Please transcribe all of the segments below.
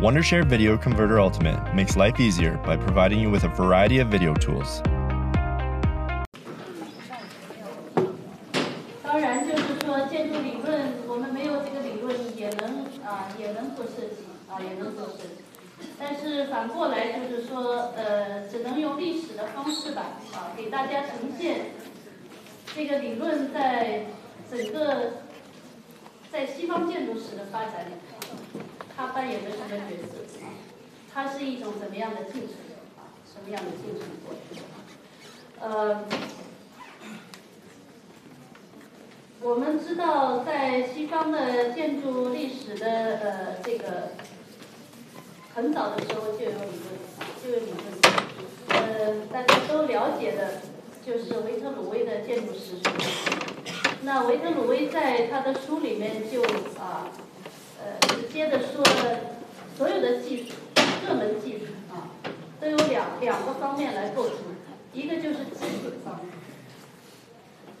Wondershare Video Converter Ultimate makes life easier by providing you with a variety of video tools. 当然，就是说建筑理论，我们没有这个理论也能啊，也能做设计啊，也能做设计。但是反过来就是说，呃，只能用历史的方式吧，啊，给大家呈现这个理论在整个在西方建筑史的发展里，它 演的什么角色？他，是一种怎么样的进程？什么样的进程过程？呃。我们知道，在西方的建筑历史的呃这个很早的时候就有理论，就有理论。呃，大家都了解的，就是维特鲁威的建筑史。那维特鲁威在他的书里面就啊呃接的说，所有的技术，各门技术啊，都有两两个方面来构成，一个就是基本方面。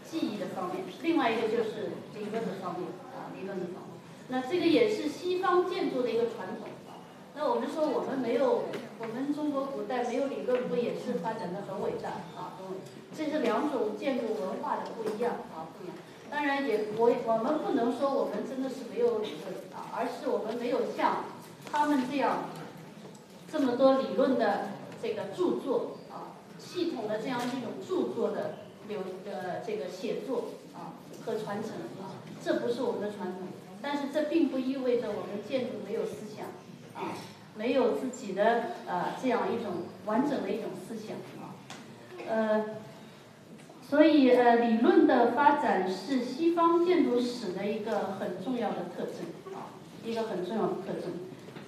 记忆的方面，另外一个就是理论的方面啊，理论的方面。那这个也是西方建筑的一个传统。那我们说我们没有，我们中国古代没有理论，不也是发展的很伟大啊？这是两种建筑文化的不一样啊，不一样。当然也我我们不能说我们真的是没有理论啊，而是我们没有像他们这样这么多理论的这个著作啊，系统的这样一种著作的。流的这个写作啊和传承啊，这不是我们的传统，但是这并不意味着我们建筑没有思想啊，没有自己的呃这样一种完整的一种思想啊，呃，所以呃理论的发展是西方建筑史的一个很重要的特征啊，一个很重要的特征。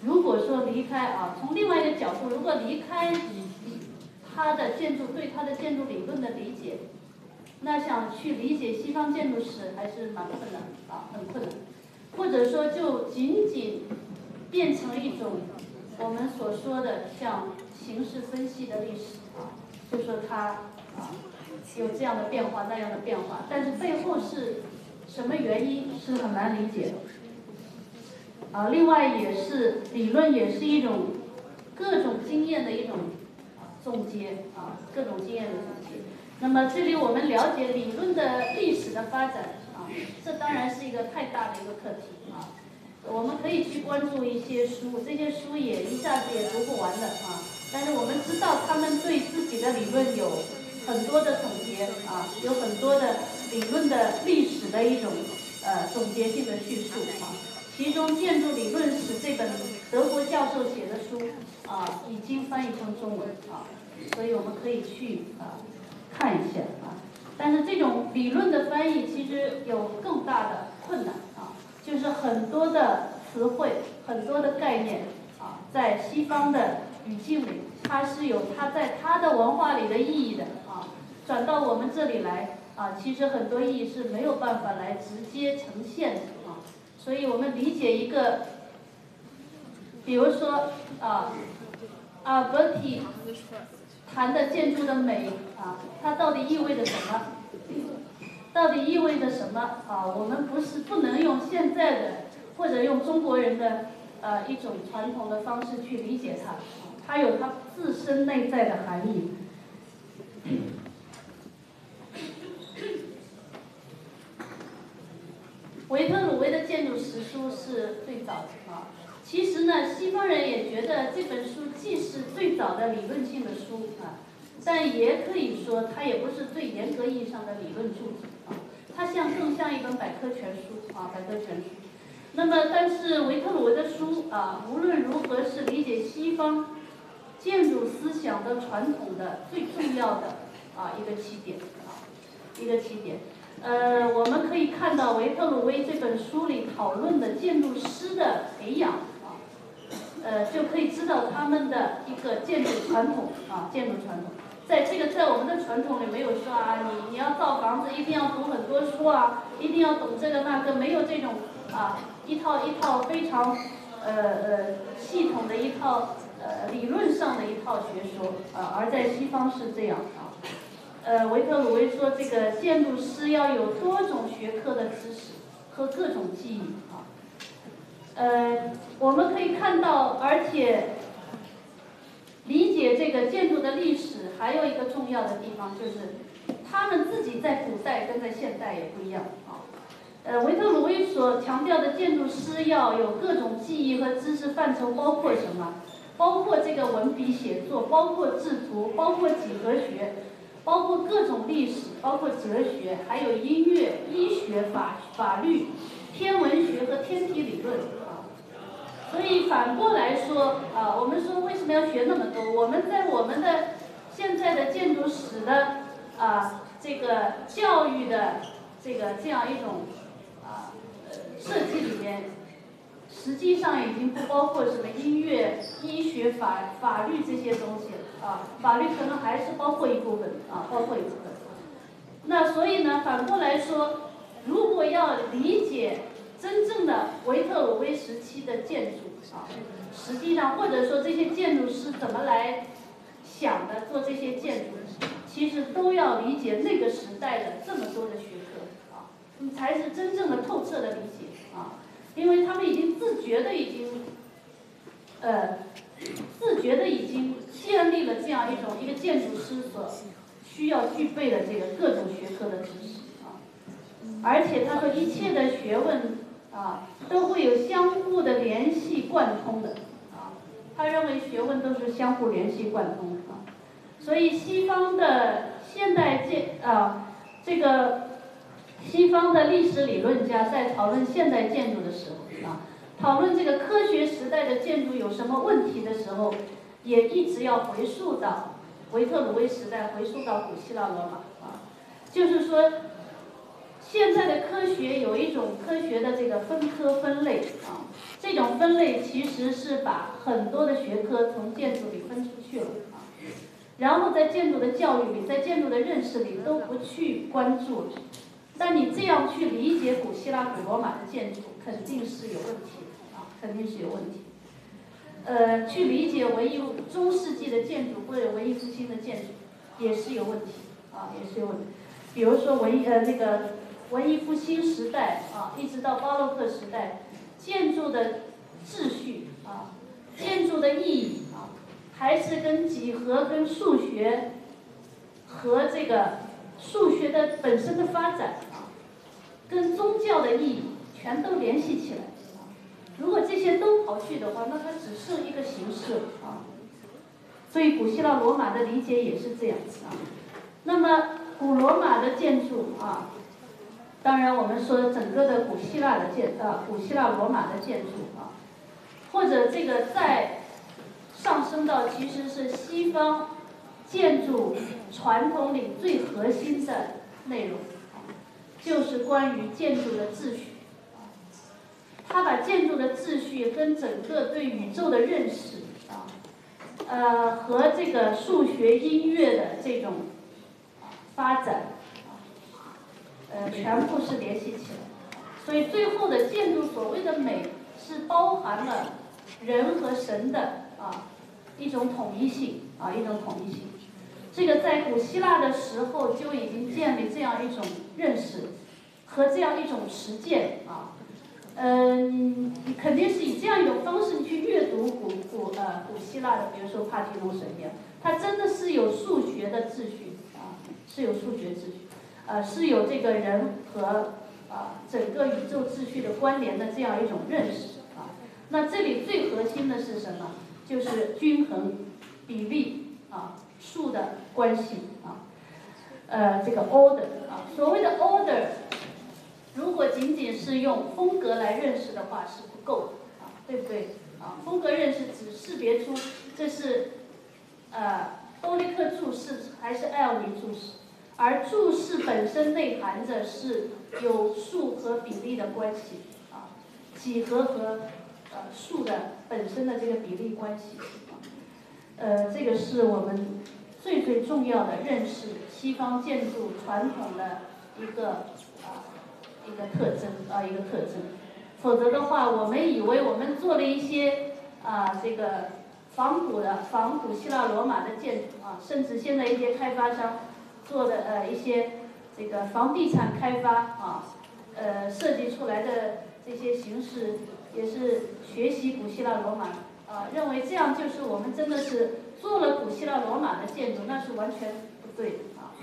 如果说离开啊，从另外一个角度，如果离开他的建筑对他的建筑理论的理解。那想去理解西方建筑史还是蛮困难啊，很困难，或者说就仅仅变成一种我们所说的像形式分析的历史啊，就说它啊有这样的变化那样的变化，但是背后是什么原因是很难理解的啊。另外也是理论也是一种各种经验的一种总结啊，各种经验的总结。那么这里我们了解理论的历史的发展啊，这当然是一个太大的一个课题啊。我们可以去关注一些书，这些书也一下子也读不完的啊。但是我们知道他们对自己的理论有很多的总结啊，有很多的理论的历史的一种呃总结性的叙述啊。其中《建筑理论史》这本德国教授写的书啊，已经翻译成中文啊，所以我们可以去啊。看一下啊，但是这种理论的翻译其实有更大的困难啊，就是很多的词汇、很多的概念啊，在西方的语境里，它是有它在它的文化里的意义的，转到我们这里来啊，其实很多意义是没有办法来直接呈现的啊，所以我们理解一个，比如说啊，阿伯提。谈的建筑的美啊，它到底意味着什么？到底意味着什么啊？我们不是不能用现在的或者用中国人的呃一种传统的方式去理解它，它有它自身内在的含义。维特鲁威的建筑史书是最早的啊。其实呢，西方人也觉得这本书既是最早的理论性的书啊，但也可以说它也不是最严格意义上的理论著作啊，它像更像一本百科全书啊，百科全书。那么，但是维特鲁威的书啊，无论如何是理解西方建筑思想的传统的最重要的啊一个起点啊，一个起点。呃，我们可以看到维特鲁威这本书里讨论的建筑师的培养啊。呃，就可以知道他们的一个建筑传统啊，建筑传统，在这个在我们的传统里没有说啊，你你要造房子一定要读很多书啊，一定要懂这个那个，没有这种啊一套一套非常呃呃系统的一套呃理论上的一套学说啊，而在西方是这样啊，呃维特鲁威说这个建筑师要有多种学科的知识和各种技艺啊。呃，我们可以看到，而且理解这个建筑的历史，还有一个重要的地方就是，他们自己在古代跟在现代也不一样啊。呃，维特鲁威所强调的建筑师要有各种技艺和知识范畴，包括什么？包括这个文笔写作，包括制图，包括几何学，包括各种历史，包括哲学，还有音乐、医学、法法律、天文学和天体理论啊。所以反过来说啊，我们说为什么要学那么多？我们在我们的现在的建筑史的啊这个教育的这个这样一种啊设计里面。实际上已经不包括什么音乐、医学、法法律这些东西了啊，法律可能还是包括一部分啊，包括一部分。那所以呢，反过来说，如果要理解真正的维特鲁威时期的建筑啊，实际上或者说这些建筑师怎么来想的做这些建筑，其实都要理解那个时代的这么多的学科啊，才是真正的透彻的理解啊。因为他们已经自觉的已经，呃，自觉的已经建立了这样一种一个建筑师所需要具备的这个各种学科的知识啊，而且他说一切的学问啊都会有相互的联系贯通的啊，他认为学问都是相互联系贯通的啊，所以西方的现代建啊这个。西方的历史理论家在讨论现代建筑的时候啊，讨论这个科学时代的建筑有什么问题的时候，也一直要回溯到维特鲁威时代，回溯到古希腊罗马啊。就是说，现在的科学有一种科学的这个分科分类啊，这种分类其实是把很多的学科从建筑里分出去了啊，然后在建筑的教育里，在建筑的认识里都不去关注。但你这样去理解古希腊、古罗马的建筑，肯定是有问题，肯定是有问题。呃，去理解文艺中世纪的建筑或者文艺复兴的建筑，也是有问题啊，也是有问题。比如说文艺呃那个文艺复兴时代啊，一直到巴洛克时代，建筑的秩序啊，建筑的意义啊，还是跟几何、跟数学和这个数学的本身的发展啊。跟宗教的意义全都联系起来！如果这些都刨去的话，那它只剩一个形式啊。所以古希腊罗马的理解也是这样子啊。那么古罗马的建筑啊，当然我们说整个的古希腊的建啊，古希腊罗马的建筑啊，或者这个再上升到其实是西方建筑传统里最核心的内容。就是关于建筑的秩序，他把建筑的秩序跟整个对宇宙的认识啊，呃和这个数学、音乐的这种发展，呃全部是联系起来，所以最后的建筑所谓的美是包含了人和神的啊一种统一性啊一种统一性。这个在古希腊的时候就已经建立这样一种认识和这样一种实践啊，嗯，肯定是以这样一种方式你去阅读古古呃古希腊的，比如说帕提农神庙，它真的是有数学的秩序啊，是有数学秩序，呃，是有这个人和啊整个宇宙秩序的关联的这样一种认识啊。那这里最核心的是什么？就是均衡比例啊。数的关系啊，呃，这个 order 啊，所谓的 order，如果仅仅是用风格来认识的话是不够的啊，对不对啊？风格认识只识别出这是呃多利克注释还是艾奥尼注释，而注释本身内含着是有数和比例的关系啊，几何和呃数的本身的这个比例关系啊。呃，这个是我们最最重要的认识西方建筑传统的一个一个特征啊一个特征，否则的话，我们以为我们做了一些啊这个仿古的仿古希腊罗马的建筑啊，甚至现在一些开发商做的呃一些这个房地产开发啊，呃设计出来的这些形式也是学习古希腊罗马啊，认为这样。就是我们真的是做了古希腊罗马的建筑，那是完全不对的啊，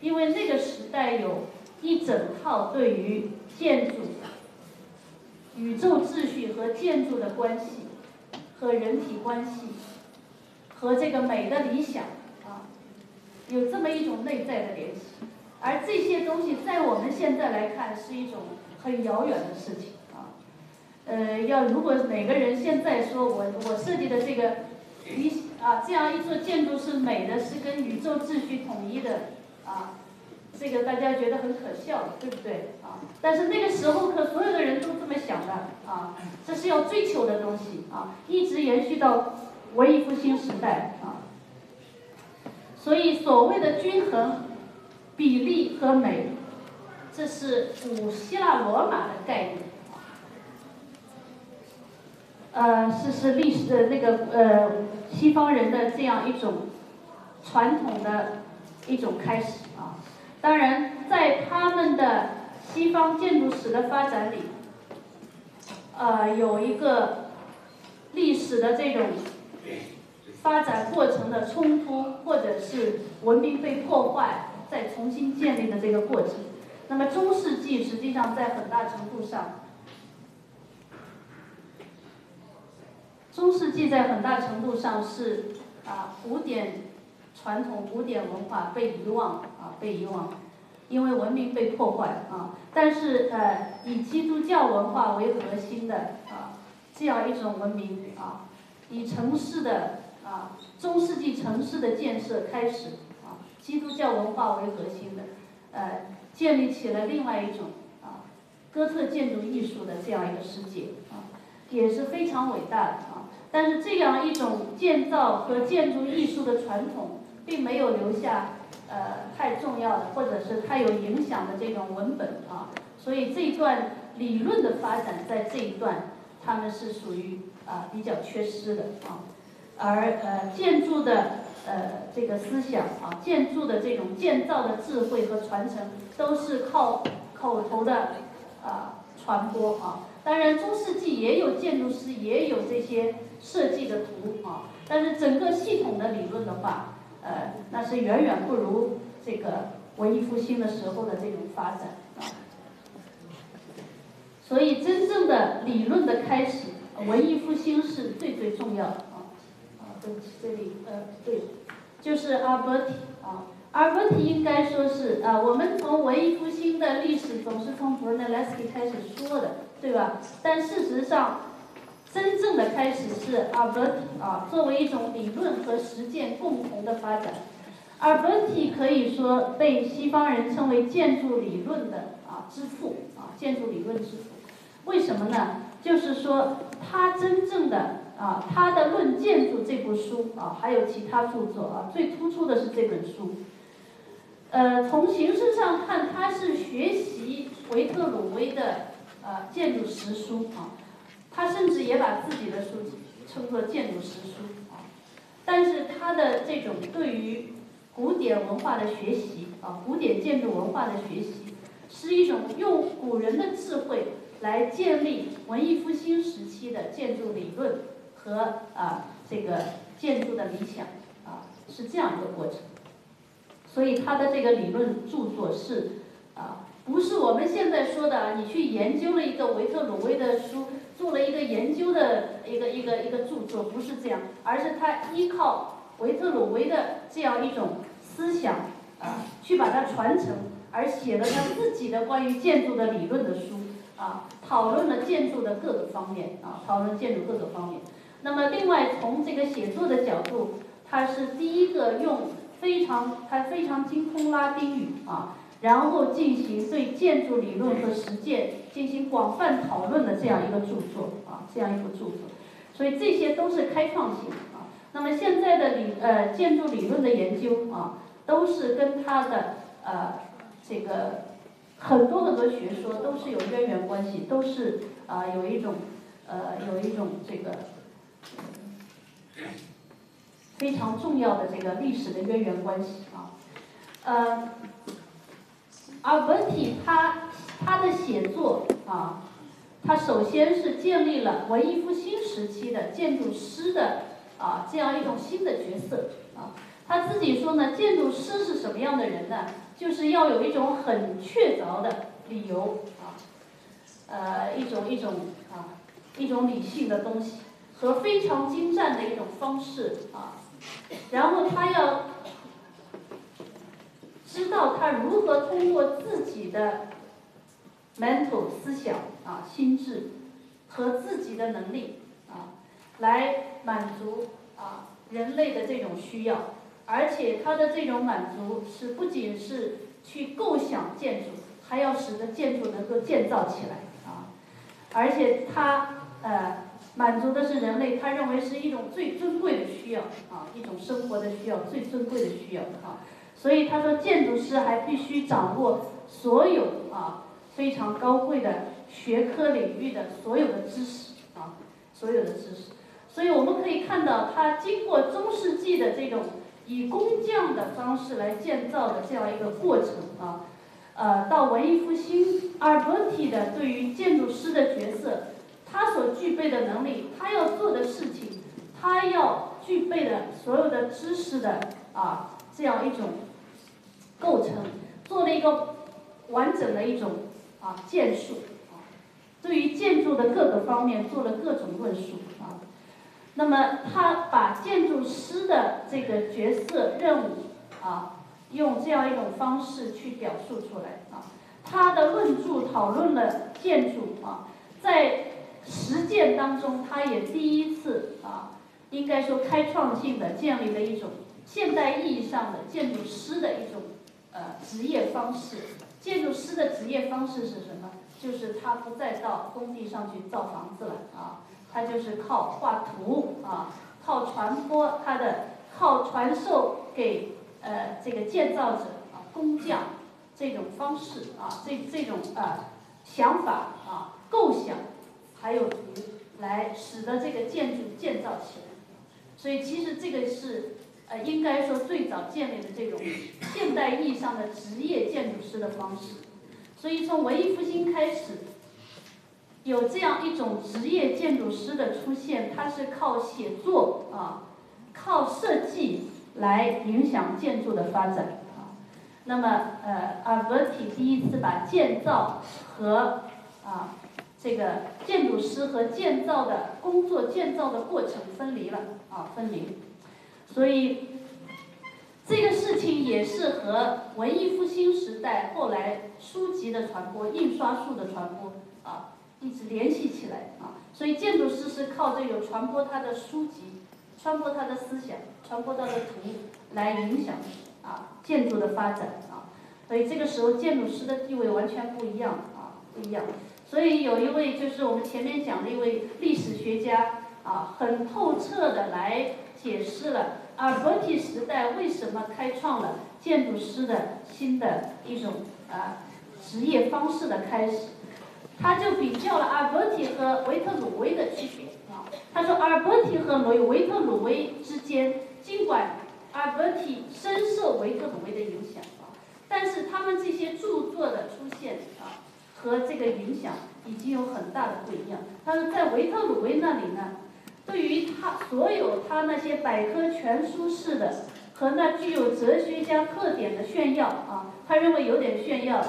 因为那个时代有一整套对于建筑、宇宙秩序和建筑的关系，和人体关系，和这个美的理想啊，有这么一种内在的联系，而这些东西在我们现在来看是一种很遥远的事情啊。呃，要如果每个人现在说我我设计的这个理啊，这样一座建筑是美的，是跟宇宙秩序统一的啊，这个大家觉得很可笑，对不对啊？但是那个时候可所有的人都这么想的啊，这是要追求的东西啊，一直延续到文艺复兴时代啊。所以所谓的均衡、比例和美，这是古希腊罗马的概念。呃，是是历史的那个呃西方人的这样一种传统的一种开始。当然，在他们的西方建筑史的发展里，呃，有一个历史的这种发展过程的冲突，或者是文明被破坏再重新建立的这个过程。那么中世纪实际上在很大程度上。中世纪在很大程度上是啊古典传统、古典文化被遗忘啊被遗忘，因为文明被破坏啊。但是呃以基督教文化为核心的啊这样一种文明啊，以城市的啊中世纪城市的建设开始啊，基督教文化为核心的呃建立起了另外一种啊哥特建筑艺术的这样一个世界啊，也是非常伟大的啊。但是这样一种建造和建筑艺术的传统，并没有留下呃太重要的或者是太有影响的这种文本啊，所以这一段理论的发展在这一段他们是属于啊比较缺失的啊，而呃建筑的呃这个思想啊，建筑的这种建造的智慧和传承，都是靠口头的啊传播啊。当然中世纪也有建筑师，也有这些。设计的图啊，但是整个系统的理论的话，呃，那是远远不如这个文艺复兴的时候的这种发展啊。所以真正的理论的开始，文艺复兴是最最重要的啊。啊，对不起，这里呃对，就是阿伯提啊，阿伯提应该说是啊，我们从文艺复兴的历史总是从 Brunelleschi 开始说的，对吧？但事实上。真正的开始是阿伯提啊，作为一种理论和实践共同的发展。阿伯提可以说被西方人称为建筑理论的啊之父啊，建筑理论之父。为什么呢？就是说他真正的啊，他的《论建筑》这部书啊，还有其他著作啊，最突出的是这本书。呃，从形式上看，他是学习维特鲁威的呃建筑实书啊。他甚至也把自己的书称作建筑实书啊，但是他的这种对于古典文化的学习啊，古典建筑文化的学习，是一种用古人的智慧来建立文艺复兴时期的建筑理论和啊这个建筑的理想啊，是这样一个过程。所以他的这个理论著作是啊，不是我们现在说的你去研究了一个维特鲁威的书。做了一个研究的一个一个一个著作，不是这样，而是他依靠维特鲁威的这样一种思想啊，去把它传承，而写了他自己的关于建筑的理论的书啊，讨论了建筑的各个方面啊，讨论建筑各个方面。那么，另外从这个写作的角度，他是第一个用非常他非常精通拉丁语啊。然后进行对建筑理论和实践进行广泛讨论的这样一个著作啊，这样一部著作，所以这些都是开创性啊。那么现在的理呃建筑理论的研究啊，都是跟他的呃这个很多很多学说都是有渊源关系，都是啊有一种呃有一种这个非常重要的这个历史的渊源关系啊，呃。而文体他他的写作啊，他首先是建立了文艺复兴时期的建筑师的啊这样一种新的角色啊。他自己说呢，建筑师是什么样的人呢？就是要有一种很确凿的理由啊，呃，一种一种啊，一种理性的东西和非常精湛的一种方式啊，然后他要知道他如何通过自己的 mental 思想啊、心智和自己的能力啊，来满足啊人类的这种需要。而且他的这种满足是不仅是去构想建筑，还要使得建筑能够建造起来啊！而且他呃满足的是人类他认为是一种最尊贵的需要啊，一种生活的需要，最尊贵的需要啊！所以他说建筑师还必须掌握所有啊非常高贵的学科领域的所有的知识啊，所有的知识。所以我们可以看到，他经过中世纪的这种。以工匠的方式来建造的这样一个过程啊，呃，到文艺复兴，阿尔伯蒂的对于建筑师的角色，他所具备的能力，他要做的事情，他要具备的所有的知识的啊，这样一种构成，做了一个完整的一种啊建树啊，对于建筑的各个方面做了各种论述啊。那么他把建筑师的这个角色任务啊，用这样一种方式去表述出来啊。他的论著讨论了建筑啊，在实践当中，他也第一次啊，应该说开创性的建立了一种现代意义上的建筑师的一种呃职业方式。建筑师的职业方式是什么？就是他不再到工地上去造房子了啊。他就是靠画图啊，靠传播他的，靠传授给呃这个建造者啊工匠这种方式啊，这这种呃想法啊构想，还有图来使得这个建筑建造起来。所以其实这个是呃应该说最早建立的这种现代意义上的职业建筑师的方式。所以从文艺复兴开始。有这样一种职业建筑师的出现，他是靠写作啊，靠设计来影响建筑的发展啊。那么，呃，阿尔伯提第一次把建造和啊这个建筑师和建造的工作、建造的过程分离了啊，分离。所以，这个事情也是和文艺复兴时代后来书籍的传播、印刷术的传播啊。一直联系起来啊，所以建筑师是靠这个传播他的书籍，传播他的思想，传播他的图来影响啊建筑的发展啊，所以这个时候建筑师的地位完全不一样啊，不一样。所以有一位就是我们前面讲的一位历史学家啊，很透彻的来解释了阿尔伯提时代为什么开创了建筑师的新的一种啊职业方式的开始。他就比较了阿尔伯提和维特鲁威的区别啊。他说，阿尔伯提和维维特鲁威之间，尽管阿尔伯提深受维特鲁威的影响，但是他们这些著作的出现啊和这个影响已经有很大的不一样。他说，在维特鲁威那里呢，对于他所有他那些百科全书式的和那具有哲学家特点的炫耀啊，他认为有点炫耀。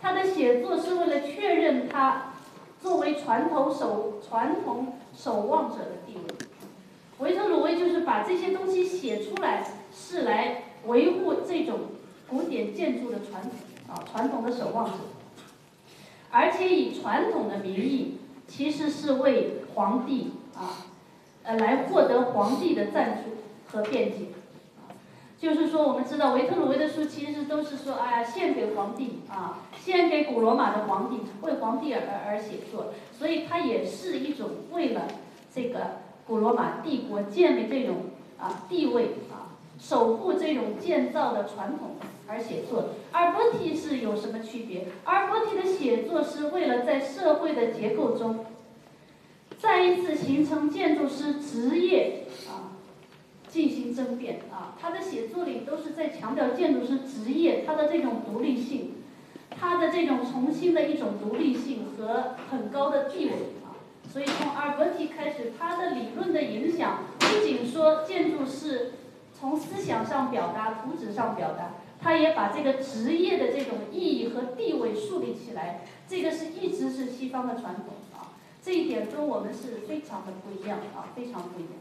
他的写作是为了确认他作为传统守传统守望者的地位。维特鲁威就是把这些东西写出来，是来维护这种古典建筑的传啊，传统的守望者。而且以传统的名义，其实是为皇帝，呃，来获得皇帝的赞助和辩解。就是说，我们知道维特鲁威的书其实都是说，哎呀，献给皇帝啊，献给古罗马的皇帝，为皇帝而而写作，所以它也是一种为了这个古罗马帝国建立这种啊地位啊，守护这种建造的传统而写作而本体是有什么区别？而本体的写作是为了在社会的结构中，再一次形成建筑师职业啊。进行争辩啊，他的写作里都是在强调建筑师职业他的这种独立性，他的这种重新的一种独立性和很高的地位啊。所以从阿尔伯提开始，他的理论的影响不仅说建筑师从思想上表达、图纸上表达，他也把这个职业的这种意义和地位树立起来。这个是一直是西方的传统，这一点跟我们是非常的不一样啊，非常不一样。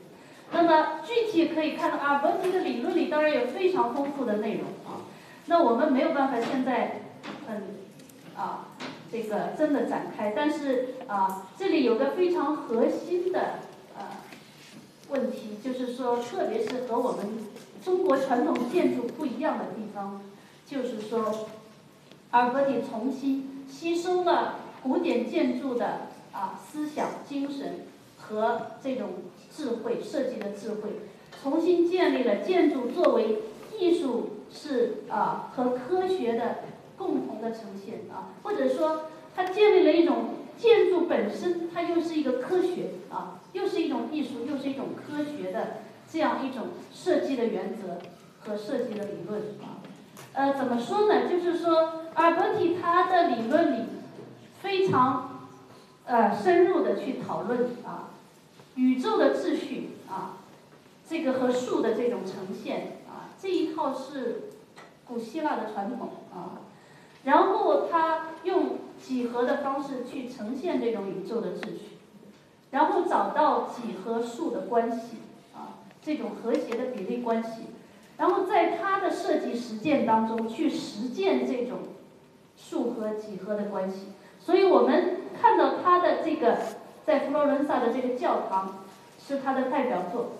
那么具体可以看到，阿尔伯蒂的理论里当然有非常丰富的内容啊。那我们没有办法现在很啊这个真的展开，但是啊这里有个非常核心的呃问题，就是说，特别是和我们中国传统建筑不一样的地方，就是说，阿尔伯蒂重新。吸收了古典建筑的啊思想精神和这种智慧设计的智慧，重新建立了建筑作为艺术是啊和科学的共同的呈现啊，或者说它建立了一种建筑本身它又是一个科学啊，又是一种艺术，又是一种科学的这样一种设计的原则和设计的理论啊。呃，怎么说呢？就是说。阿尔伯蒂他的理论里非常呃深入的去讨论啊宇宙的秩序啊这个和数的这种呈现啊这一套是古希腊的传统啊，然后他用几何的方式去呈现这种宇宙的秩序，然后找到几何数的关系啊这种和谐的比例关系，然后在他的设计实践当中去实践这种。数和几何的关系，所以我们的这个在佛罗伦萨的这个教堂是他的代表作。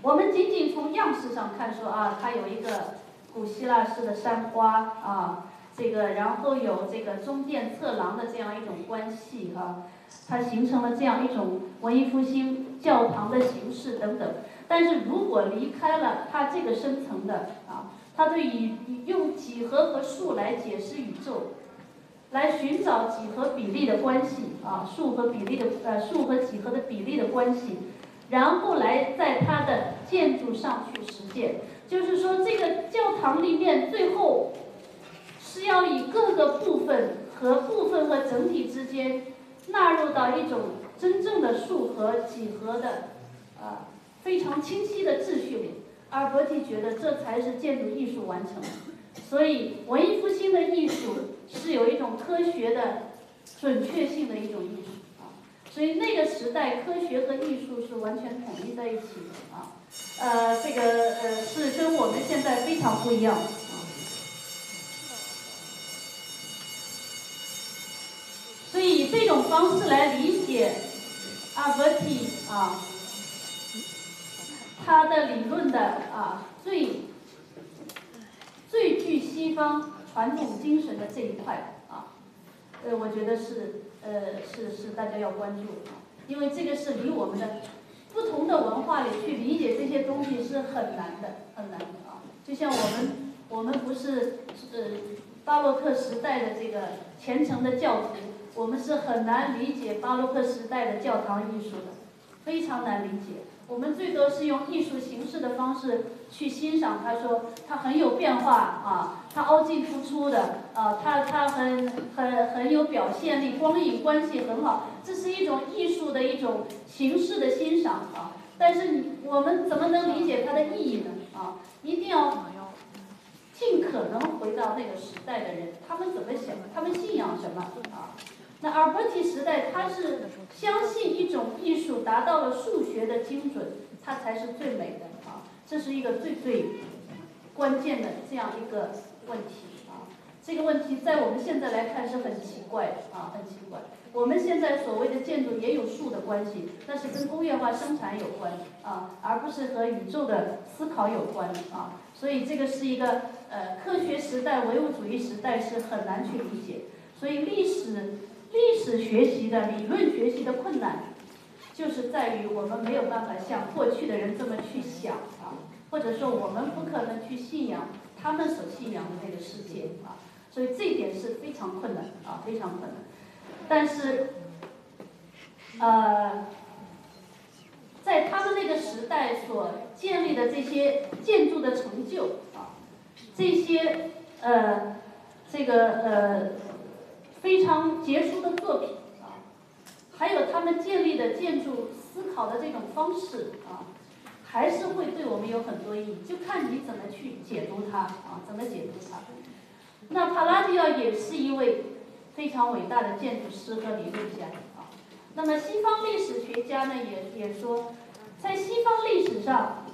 我们仅仅从样式上看说啊，它有一个古希腊式的山花啊，这个然后有这个中殿侧廊的这样一种关系哈，它形成了这样一种文艺复兴教堂的形式等等。但是如果离开了它这个深层的啊。他对以用几何和数来解释宇宙，来寻找几何比例的关系啊，数和比例的呃数和几何的比例的关系，然后来在它的建筑上去实践。就是说，这个教堂里面最后是要以各个部分和部分和整体之间纳入到一种真正的数和几何的啊非常清晰的秩序里。阿尔伯蒂觉得这才是建筑艺术完成，所以文艺复兴的艺术是有一种科学的准确性的一种艺术啊，所以那个时代科学和艺术是完全统一在一起的啊，呃，这个呃是跟我们现在非常不一样啊，所以以这种方式来理解阿伯蒂啊。他的理论的啊最最具西方传统精神的这一块啊，呃，我觉得是呃是是大家要关注啊，因为这个是离我们的不同的文化里去理解这些东西是很难的，很难的啊。就像我们我们不是呃巴洛克时代的这个虔诚的教徒，我们是很难理解巴洛克时代的教堂艺术的，非常难理解。我们最多是用艺术形式的方式去欣赏，他说他很有变化啊，他凹进突出的啊，他他很很很有表现力，光影关系很好，这是一种艺术的一种形式的欣赏啊。但是你我们怎么能理解它的意义呢？啊，一定要尽可能回到那个时代的人，他们怎么想，他们信仰什么啊？那阿尔伯提时代，他是相信一种艺术达到了数学的精准，它才是最美的啊！这是一个最最关键的这样一个问题啊！这个问题在我们现在来看是很奇怪的啊，很奇怪。我们现在所谓的建筑也有数的关系，那是跟工业化生产有关啊，而不是和宇宙的思考有关啊。所以这个是一个呃科学时代、唯物主义时代是很难去理解。所以历史。历史学习的理论学习的困难，就是在于我们没有办法像过去的人这么去想啊，或者说我们不可能去信仰他们所信仰的那个世界啊，所以这一点是非常困难啊，非常困难。但是，呃，在他们那个时代所建立的这些建筑的成就啊，这些呃，这个呃。非常杰出的作品啊，还有他们建立的建筑思考的这种方式啊，还是会对我们有很多意义，就看你怎么去解读它啊，怎么解读它。那帕拉迪奥也是一位非常伟大的建筑师和理论家啊。那么西方历史学家呢，也也说，在西方历史上，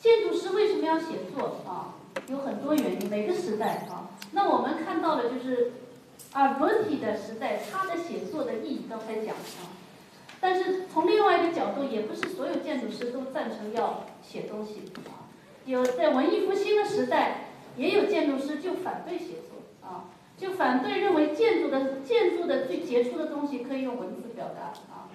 建筑师为什么要写作啊？有很多原因，每个时代啊。那我们看到的就是阿伯提的时代，他的写作的意义刚才讲啊。但是从另外一个角度，也不是所有建筑师都赞成要写东西啊。有在文艺复兴的时代，也有建筑师就反对写作啊，就反对认为建筑的建筑的最杰出的东西可以用文字表达啊。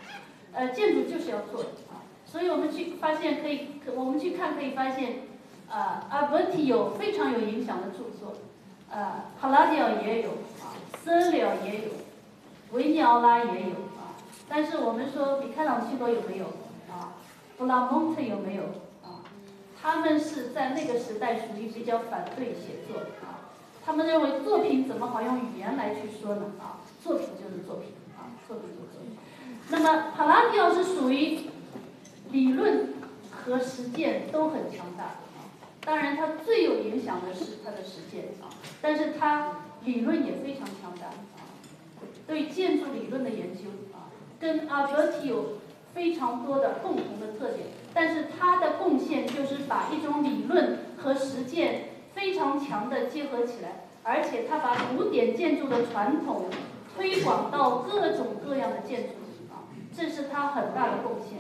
呃，建筑就是要做啊，所以我们去发现可以，我们去看可以发现，啊，阿伯提有非常有影响的著作，啊，帕拉迪奥也有啊，森里奥也有，维尼奥拉也有啊。但是我们说米开朗基罗有没有啊？布拉蒙特有没有啊？他们是在那个时代属于比较反对写作啊。他们认为作品怎么好用语言来去说呢？啊，作品就是作品啊，作品就是作品。那么帕拉迪奥是属于理论和实践都很强大。当然，他最有影响的是他的实践啊，但是他理论也非常强大啊，对建筑理论的研究啊。跟阿伯提有非常多的共同的特点，但是他的贡献就是把一种理论和实践非常强的结合起来，而且他把古典建筑的传统推广到各种各样的建筑啊，这是他很大的贡献，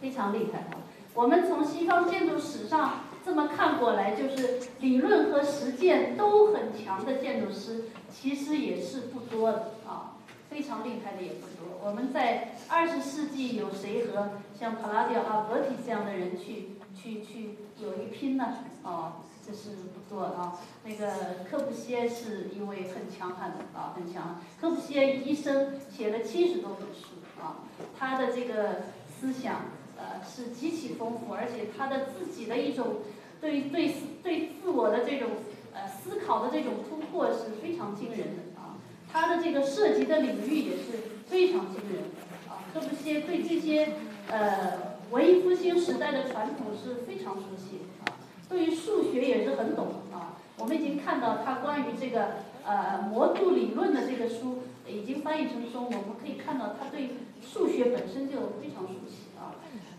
非常厉害啊。我们从西方建筑史上这么看过来，就是理论和实践都很强的建筑师，其实也是不多的啊，非常厉害的也不多。我们在二十世纪有谁和像帕拉迪奥、阿伯提这样的人去去去有一拼呢？哦，这是不多啊。那个科布西耶是一位很强悍的啊，很强。科布西耶一生写了七十多本书啊，他的这个思想呃是极其丰富，而且他的自己的一种对对对自我的这种呃思考的这种突破是非常惊人的啊。他的这个涉及的领域也是。非常惊人啊！这些对这些呃文艺复兴时代的传统是非常熟悉啊，对于数学也是很懂啊。我们已经看到他关于这个呃模度理论的这个书已经翻译成中，我们可以看到他对数学本身就非常熟悉。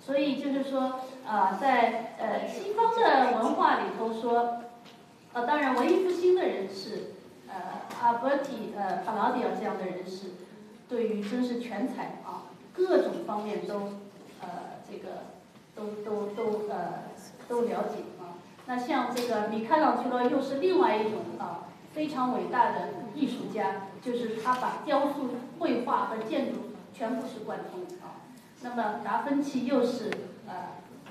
所以就是说啊，在呃西方的文化里头说，呃当然文艺复兴的人士，呃阿伯提、呃帕劳迪奥这样的人士。对于真是全才啊，各种方面都，呃，这个都都都呃都了解啊。那像这个米开朗基罗又是另外一种啊非常伟大的艺术家，就是他把雕塑、绘画和建筑全部是贯通啊。那么达芬奇又是呃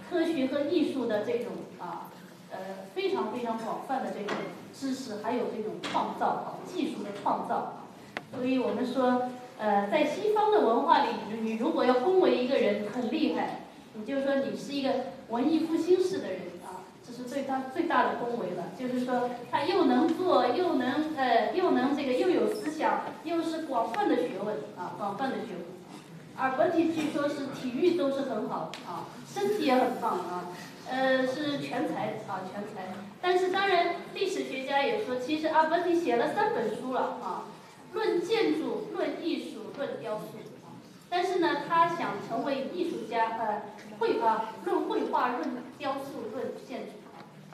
科学和艺术的这种啊呃非常非常广泛的这种知识，还有这种创造啊技术的创造。所以我们说。呃，在西方的文化里，你如果要恭维一个人很厉害，你就说你是一个文艺复兴式的人啊，这是对他最大的恭维了。就是说，他又能做，又能呃，又能这个又有思想，又是广泛的学问啊，广泛的学问。而伯提据说是体育都是很好啊，身体也很棒啊，呃，是全才啊，全才。但是当然，历史学家也说，其实阿伯提写了三本书了啊。论建筑、论艺术、论雕塑，但是呢，他想成为艺术家，呃，绘啊，论绘画、论雕塑、论建筑，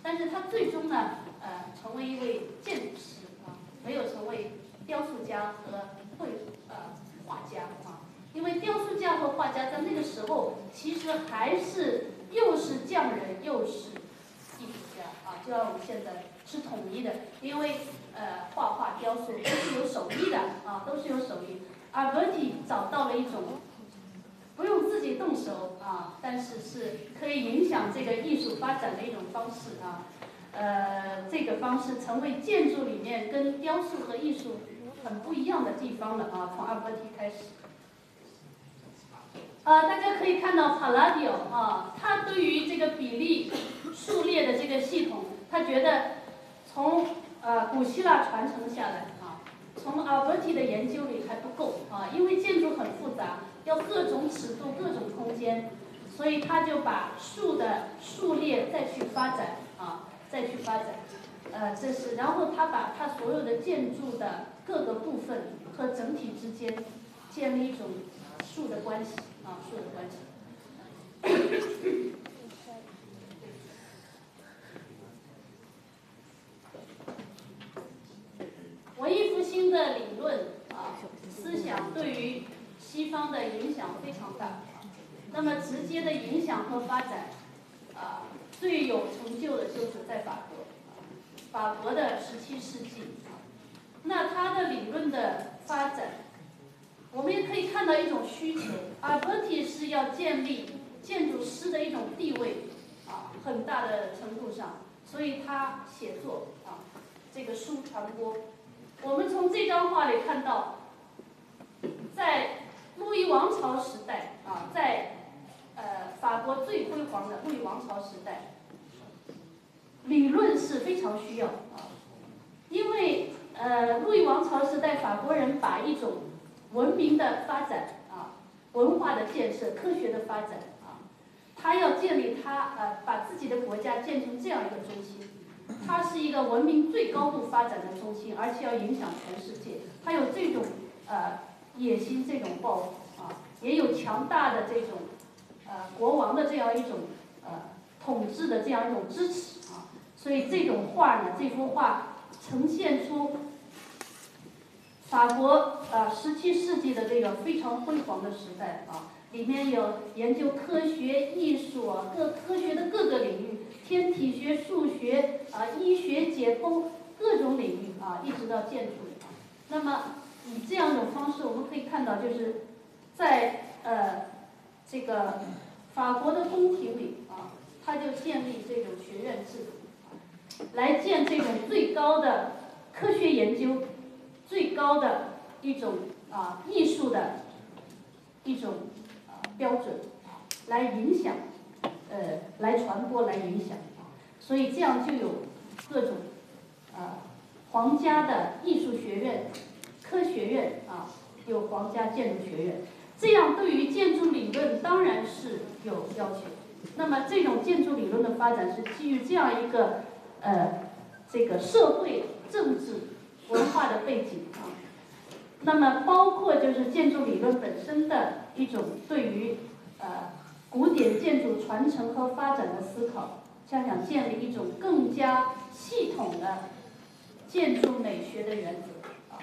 但是他最终呢，呃，成为一位建筑师啊，没有成为雕塑家和绘呃画家啊，因为雕塑家和画家在那个时候其实还是又是匠人又是艺术家啊，就像我们现在是统一的，因为。呃，画画、雕塑都是有手艺的啊，都是有手艺。而文体找到了一种不用自己动手啊，但是是可以影响这个艺术发展的一种方式啊。呃，这个方式成为建筑里面跟雕塑和艺术很不一样的地方了啊。从阿伯提开始，啊，大家可以看到帕拉迪奥啊，他对于这个比例数列的这个系统，他觉得从呃，古希腊传承下来啊，从阿伯提的研究里还不够啊，因为建筑很复杂，要各种尺度、各种空间，所以他就把数的数列再去发展啊，再去发展，呃，这是，然后他把他所有的建筑的各个部分和整体之间建立一种数的关系。啊，树的关系。文艺复兴的理论啊，思想对于西方的影响非常大。那么直接的影响和发展，啊，最有成就的就是在法国，法国的十七世纪。那它的理论的发展，我们也可以看到一种需求。阿伯提是要建立建筑师的一种地位，啊，很大的程度上，所以他写作啊，这个书传播。我们从这张画里看到，在路易王朝时代啊，在呃法国最辉煌的路易王朝时代，理论是非常需要啊，因为呃路易王朝时代法国人把一种文明的发展啊，文化的建设、科学的发展啊，他要建立他呃把自己的国家建成这样一个中心。它是一个文明最高度发展的中心，而且要影响全世界。它有这种呃野心，这种抱负啊，也有强大的这种呃国王的这样一种呃统治的这样一种支持啊。所以这种画呢，这幅画呈现出法国啊十七世纪的这个非常辉煌的时代啊，里面有研究科学、艺术啊各科学的各个领域。天体学、数学啊，医学、解剖各种领域啊，一直到建筑。那么以这样一种方式，我们可以看到，就是在呃这个法国的宫廷里啊，他就建立这种学院制度，来建这种最高的科学研究、最高的一种啊艺术的一种啊标准，来影响。呃，来传播，来影响，所以这样就有各种啊皇家的艺术学院、科学院啊，有皇家建筑学院，这样对于建筑理论当然是有要求。那么这种建筑理论的发展是基于这样一个呃这个社会、政治、文化的背景啊。那么包括就是建筑理论本身的一种对于呃。古典建筑传承和发展的思考，想想建立一种更加系统的建筑美学的原则啊，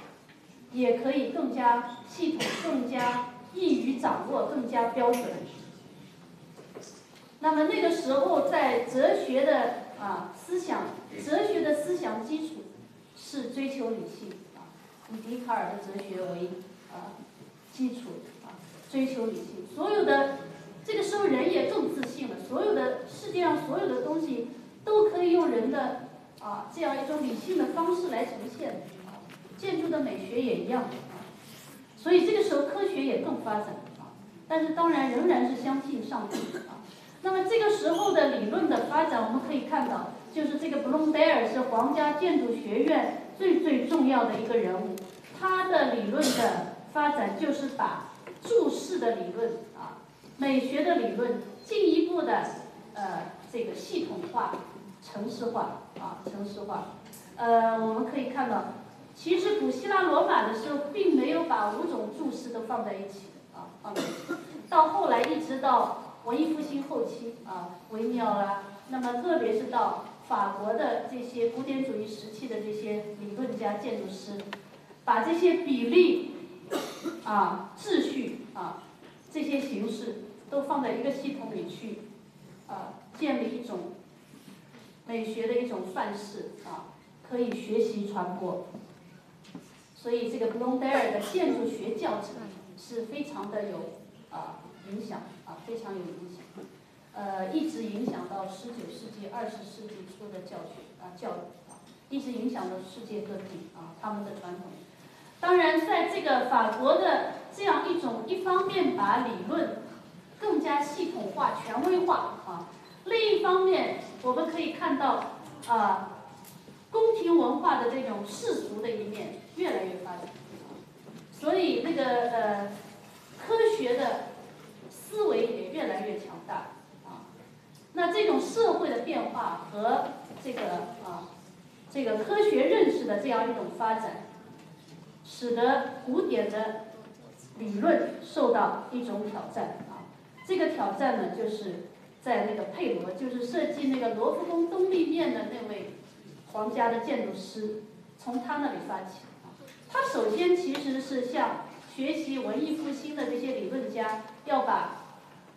也可以更加系统、更加易于掌握、更加标准。那么那个时候，在哲学的啊思想、哲学的思想基础是追求理性啊，以笛卡尔的哲学为啊基础啊，追求理性，所有的。这个时候人也更自信了，所有的世界上所有的东西都可以用人的啊这样一种理性的方式来呈现，建筑的美学也一样，所以这个时候科学也更发展，啊，但是当然仍然是相信上帝，啊，那么这个时候的理论的发展，我们可以看到，就是这个布隆德尔是皇家建筑学院最最重要的一个人物，他的理论的发展就是把注释的理论啊。美学的理论进一步的呃这个系统化、城市化啊城市化，呃我们可以看到，其实古希腊罗马的时候并没有把五种注释都放在一起啊放在一起，到后来一直到文艺复兴后期啊维米尔啦，那么特别是到法国的这些古典主义时期的这些理论家、建筑师，把这些比例啊秩序啊这些形式。都放在一个系统里去，啊，建立一种美学的一种范式啊，可以学习传播。所以这个布隆代尔的建筑学教程是非常的有啊影响啊，非常有影响，呃，一直影响到十九世纪、二十世纪初的教学啊教育啊，一直影响到世界各地啊他们的传统。当然，在这个法国的这样一种，一方面把理论。更加系统化、权威化啊！另一方面，我们可以看到啊，宫廷文化的这种世俗的一面越来越发展。所以，那个呃，科学的思维也越来越强大。那这种社会的变化和这个啊，这个科学认识的这样一种发展，使得古典的理论受到一种挑战啊。这个挑战呢，就是在那个佩罗，就是设计那个罗浮宫东立面的那位皇家的建筑师，从他那里发起。他首先其实是向学习文艺复兴的这些理论家，要把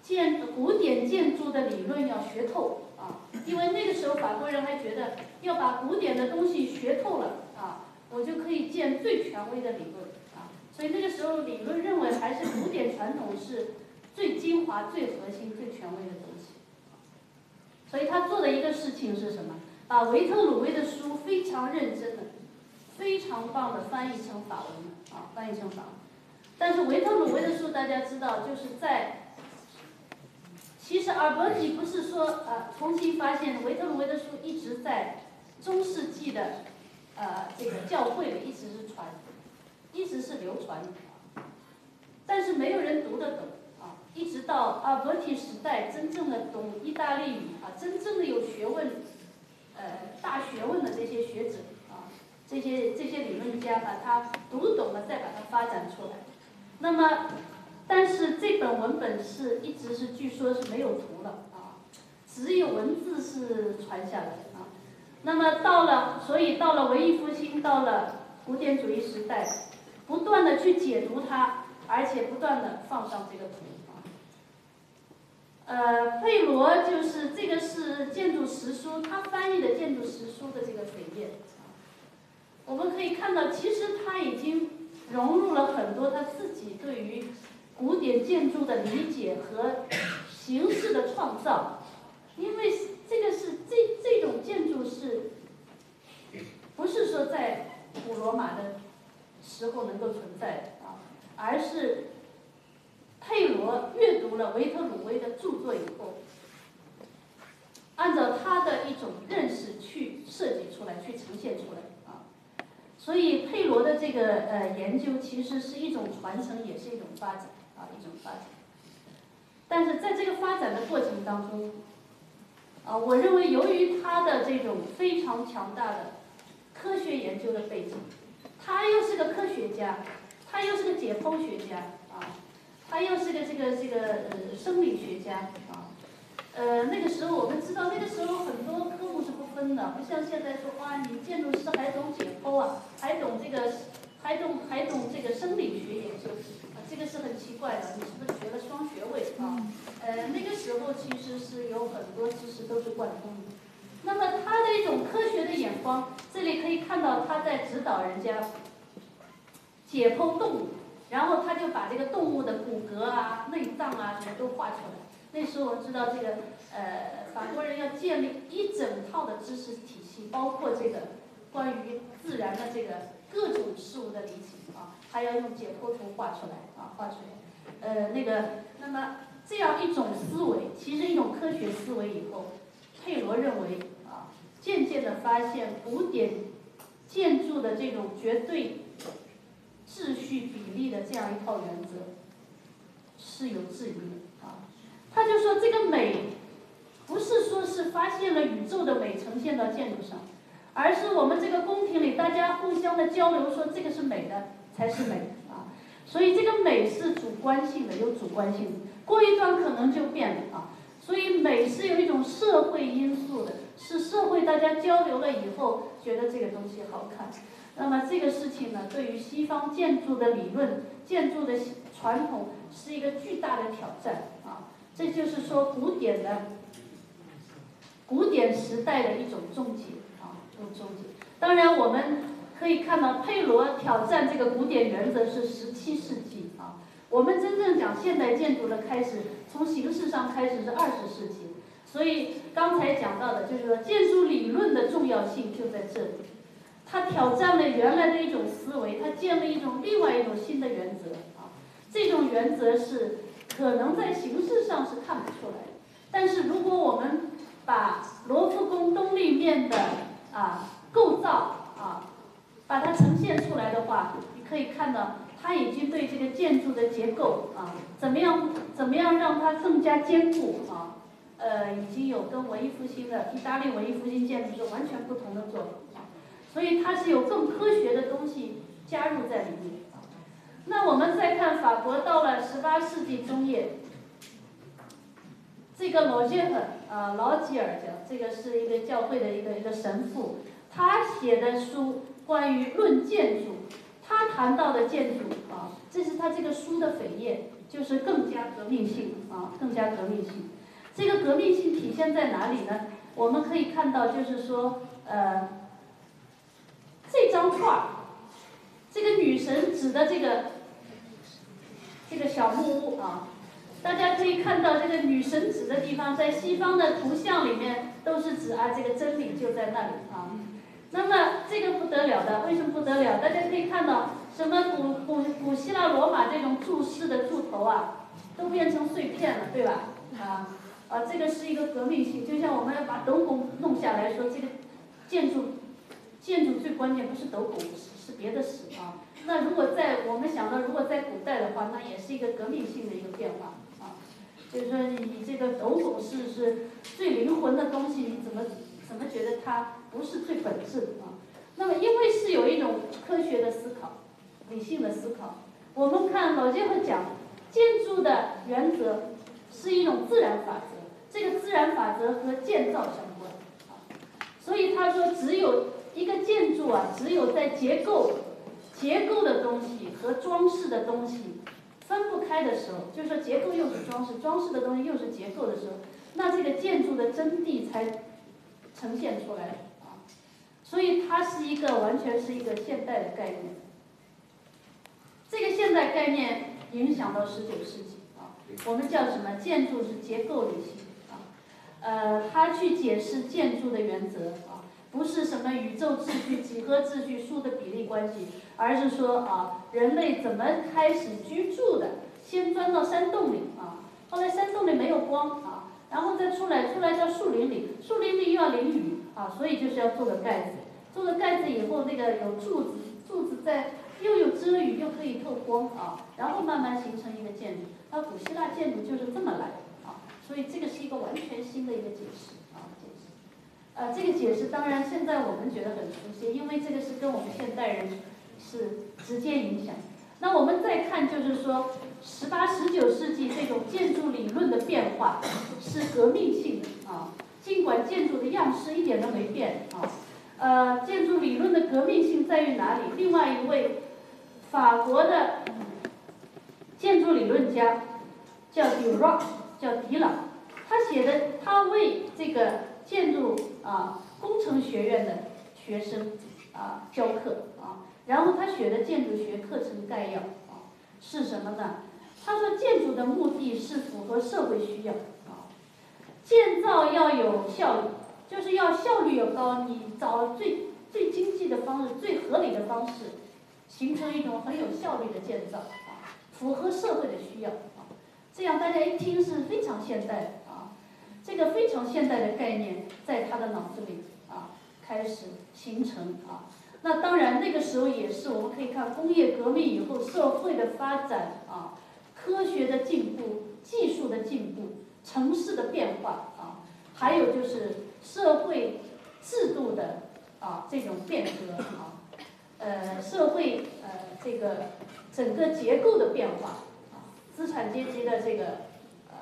建古典建筑的理论要学透啊，因为那个时候法国人还觉得要把古典的东西学透了啊，我就可以建最权威的理论啊，所以那个时候理论认为还是古典传统是最精华、最核心、最权威的东西。所以他做的一个事情是什么？把维特鲁威的书非常认真的、非常棒的翻译成法文啊，翻译成法文。但是维特鲁威的书大家知道，就是在，其实阿尔伯尼不是说呃重新发现维特鲁威的书一直在中世纪的呃这个教会里一直是传，一直是流传，但是没有人读得懂啊，一直到阿尔伯提时代，真正的懂意大利语啊，真正的有学问，呃大学问的这些学者啊，这些这些理论家把它读懂了，再把它发展出来。那么，这本文本是一直是据说是没有图了啊，只有文字是传下来的啊。那么到了，所以到了文艺复兴，到了古典主义时代，不断的去解读它，而且不断的放上这个图啊。呃，佩罗就是这个是建筑史书，他翻译的建筑史书的这个扉页，我们可以看到，其实他已经。融入了很多他自己对于古典建筑的理解和形式的创造，因为这个是这这种建筑是，不是说在古罗马的时候能够存在的啊，而是佩罗阅读了维特鲁威的著作以后，按照他的一种认识去设计出来，去呈现出来啊。所以佩罗的这个呃研究其实是一种传承，也是一种发展一种发展。但是在这个发展的过程当中，啊，我认为由于他的这种非常强大的科学研究的背景，他又是个科学家，他又是个解剖学家啊，他又是个这个这个呃生理学家啊。呃，那个时候我们知道，那个时候很多科目是不分的，不像现在说哇，你建筑师还懂解剖啊，还懂这个，还懂还懂这个生理学研究，这个是很奇怪的，你是不是学了双学位啊？呃，那个时候其实是有很多知识都是贯通的。那么他的一种科学的眼光，这里可以看到他在指导人家解剖动物，然后他就把这个动物的骨骼啊、内脏啊什么都画出来。那时候我知道这个，呃，法国人要建立一整套的知识体系，包括这个关于自然的这个各种事物的理解啊，还要用解剖图画出来啊，画出来。呃，那个，那么这样一种思维，其实一种科学思维以后，佩罗认为啊，渐渐的发现古典建筑的这种绝对秩序比例的这样一套原则是有质疑的啊。他就说：“这个美，不是说是发现了宇宙的美呈现到建筑上，而是我们这个宫廷里大家互相的交流，说这个是美的才是美。所以这个美是主观性的，有主观性的，过一段可能就变了啊。所以美是有一种社会因素的，是社会大家交流了以后觉得这个东西好看。那么这个事情呢，对于西方建筑的理论、建筑的传统是一个巨大的挑战啊。”这就是说，古典的古典时代的一种终结啊，一种终结。当然，我们可以看到佩罗挑战这个古典原则是十七世纪啊。我们真正讲现代建筑的开始，从形式上开始是二十世纪。所以刚才讲到的就是说，建筑理论的重要性就在这里。他挑战了原来的一种思维，他建立一种另外一种新的原则啊。这种原则是。可能在形式上是看不出来，但是如果我们把罗浮宫东立面的啊构造，把它呈现出来的话，你可以看到，它已经对这个建筑的结构啊，怎么样怎么样让它更加坚固啊？呃，已经有跟文艺复兴的意大利文艺复兴建筑是完全不同的作品，所以它是有更科学的东西加入在里面。那我们再看法国到了十八世纪中叶，这个罗杰尔啊，劳吉尔讲，这个是一个教会的一个一个神父，他写的书关于论建筑，他谈到的建筑啊，这是他这个书的扉页，就是更加革命性啊，更加革命性。这个革命性体现在哪里呢？我们可以看到，就是说，呃，这张画，这个女神指的这个这个小木屋啊，大家可以看到这个女神指的地方，在西方的图像里面都是指啊，这个真理就在那里啊。那么这个不得了的，为什么不得了？大家可以看到，什么古古古希腊罗马这种柱式的柱头啊，都变成碎片了，对吧？啊。啊，这个是一个革命性，就像我们要把斗拱弄下来说，这个建筑建筑最关键不是斗拱，是别的事啊。那如果在我们想到，如果在古代的话，那也是一个革命性的一个变化啊。就是说，你这个斗拱是是最灵魂的东西，你怎么怎么觉得它不是最本质的啊？那么，因为是有一种科学的思考、理性的思考，我们看老杰会讲建筑的原则是一种自然法则。这个自然法则和建造相关，啊，所以他说，只有一个建筑啊，只有在结构、结构的东西和装饰的东西分不开的时候，就是说结构又是装饰，装饰的东西又是结构的时候，那这个建筑的真谛才呈现出来。所以它是一个完全是一个现代的概念。这个现代概念影响到十九世纪啊，我们叫什么？建筑是结构理性。呃，他去解释建筑的原则啊，不是什么宇宙秩序、几何秩序、数的比例关系，而是说啊，人类怎么开始居住的？先钻到山洞里啊，后来山洞里没有光啊，然后再出来，出来到树林里，树林里又要淋雨啊，所以就是要做个盖子，做了盖子以后，那个有柱子，柱子在又有遮雨又可以透光啊，然后慢慢形成一个建筑。那古希腊建筑就是这么来的啊。所以这个是一个完全新的一个解释啊，解释。呃，这个解释当然现在我们觉得很熟悉，因为这个是跟我们现代人是直接影响。那我们再看，就是说，十八、十九世纪这种建筑理论的变化是革命性的啊。尽管建筑的样式一点都没变啊，呃，建筑理论的革命性在于哪里？另外一位法国的建筑理论家叫 Duroc。叫迪朗，他写的，他为这个建筑啊工程学院的学生啊教课啊，然后他写的建筑学课程概要啊是什么呢？他说建筑的目的是符合社会需要啊，建造要有效率，就是要效率要高，你找最最经济的方式、最合理的方式，形成一种很有效率的建造啊，符合社会的需要。这样大家一听是非常现代的啊，这个非常现代的概念在他的脑子里啊开始形成啊。那当然那个时候也是我们可以看工业革命以后社会的发展啊，科学的进步、技术的进步、城市的变化啊，还有就是社会制度的啊这种变革啊，呃社会呃这个整个结构的变化啊。资产阶级的这个呃，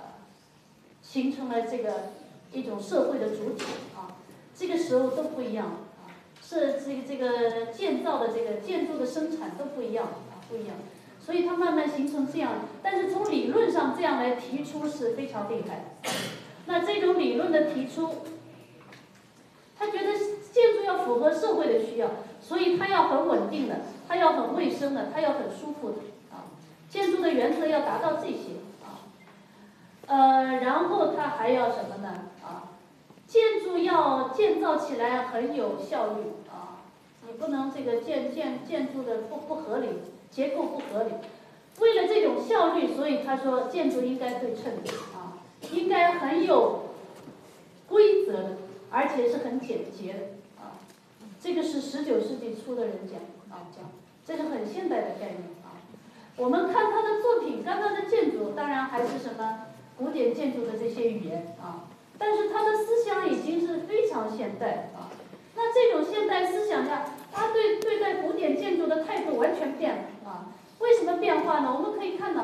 形成了这个一种社会的主体啊，这个时候都不一样了啊，是这个这个建造的这个建筑的生产都不一样啊，不一样，所以它慢慢形成这样，但是从理论上这样来提出是非常厉害的。那这种理论的提出，他觉得建筑要符合社会的需要，所以它要很稳定的，它要很卫生的，它要很舒服的啊。建筑的原则要达到这些啊，呃，然后它还要什么呢？啊，建筑要建造起来很有效率啊，你不能这个建建建筑的不不合理，结构不合理。为了这种效率，所以他说建筑应该对称啊，应该很有规则的，而且是很简洁的啊。这个是十九世纪初的人讲啊讲，这是很现代的概念啊。我们看他的作品，看他的建筑，当然还是什么古典建筑的这些语言啊，但是他的思想已经是非常现代啊。那这种现代思想下，他对对待古典建筑的态度完全变了啊。为什么变化呢？我们可以看到，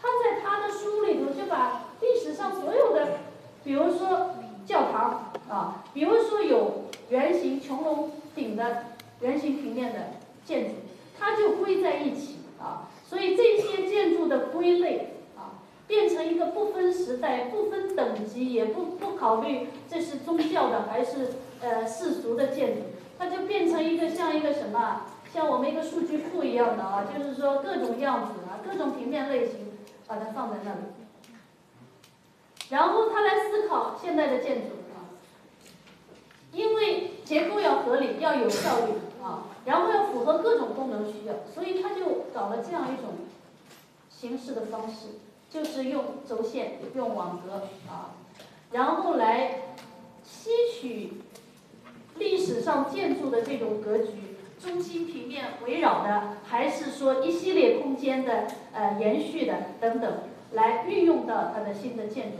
他在他的书里头就把历史上所有的，比如说教堂啊，比如说有圆形穹隆顶的圆形平面的建筑，它就归在一起啊。所以这些建筑的归类啊，变成一个不分时代、不分等级，也不不考虑这是宗教的还是呃世俗的建筑，它就变成一个像一个什么？像我们一个数据库一样的啊，就是说各种样子啊，各种平面类型，把它放在那里，然后他来思考现代的建筑啊，因为结构要合理，要有效率啊，然后要符合各种功能需要，所以他就搞了这样一种形式的方式，就是用轴线、用网格啊，然后来吸取历史上建筑的这种格局。中心平面围绕的，还是说一系列空间的呃延续的等等，来运用到它的新的建筑。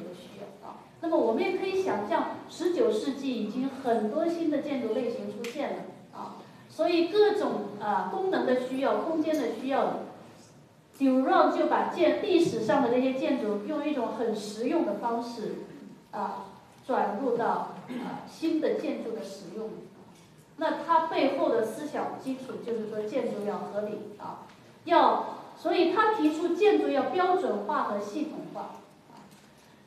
那么我们也可以想象，十九世纪已经很多新的建筑类型出现了啊，所以各种啊功能的需要、空间的需要 d u r a n 就把建历史上的这些建筑用一种很实用的方式啊转入到啊新的建筑的使用。那它背后的思想基础就是说建筑要合理啊，要，所以他提出建筑要标准化和系统化，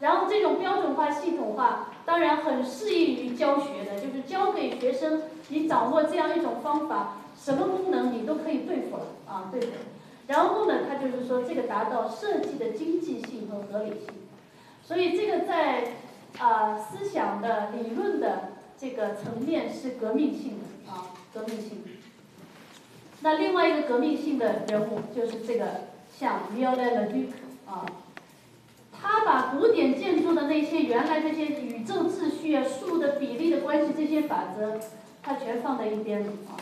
然后这种标准化、系统化当然很适应于教学的，就是教给学生，你掌握这样一种方法，什么功能你都可以对付了啊，对付。然后呢，他就是说这个达到设计的经济性和合理性，所以这个在啊思想的理论的。这个层面是革命性的啊，革命性。那另外一个革命性的人物就是这个像 v i o l e d u c 啊，他把古典建筑的那些原来这些宇宙秩序啊、数的比例的关系这些法则，他全放在一边了啊。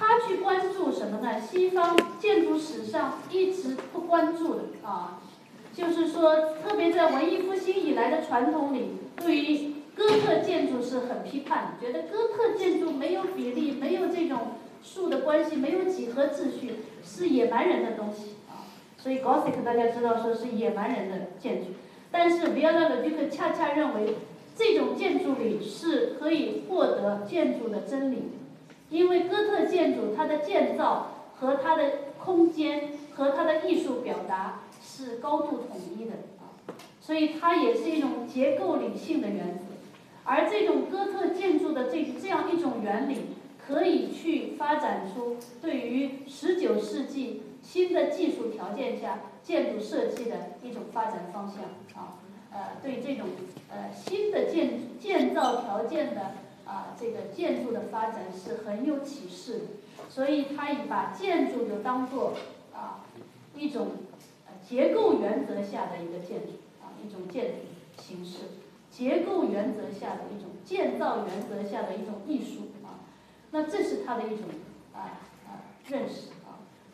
他去关注什么呢？西方建筑史上一直不关注的啊，就是说，特别在文艺复兴以来的传统里，对于哥特建筑是很批判的，觉得哥特建筑没有比例，没有这种数的关系，没有几何秩序，是野蛮人的东西。所以 Gothic 大家知道说是野蛮人的建筑，但是 v i o l a d u 恰恰认为这种建筑里是可以获得建筑的真理，因为哥特建筑它的建造和它的空间和它的艺术表达是高度统一的啊，所以它也是一种结构理性的原则。而这种哥特建筑的这这样一种原理，可以去发展出对于十九世纪新的技术条件下建筑设计的一种发展方向啊，呃，对这种呃新的建建造条件的啊这个建筑的发展是很有启示的，所以他以把建筑就当做啊一种结构原则下的一个建筑啊一种建筑形式。结构原则下的一种建造原则下的一种艺术啊，那这是他的一种啊啊认识。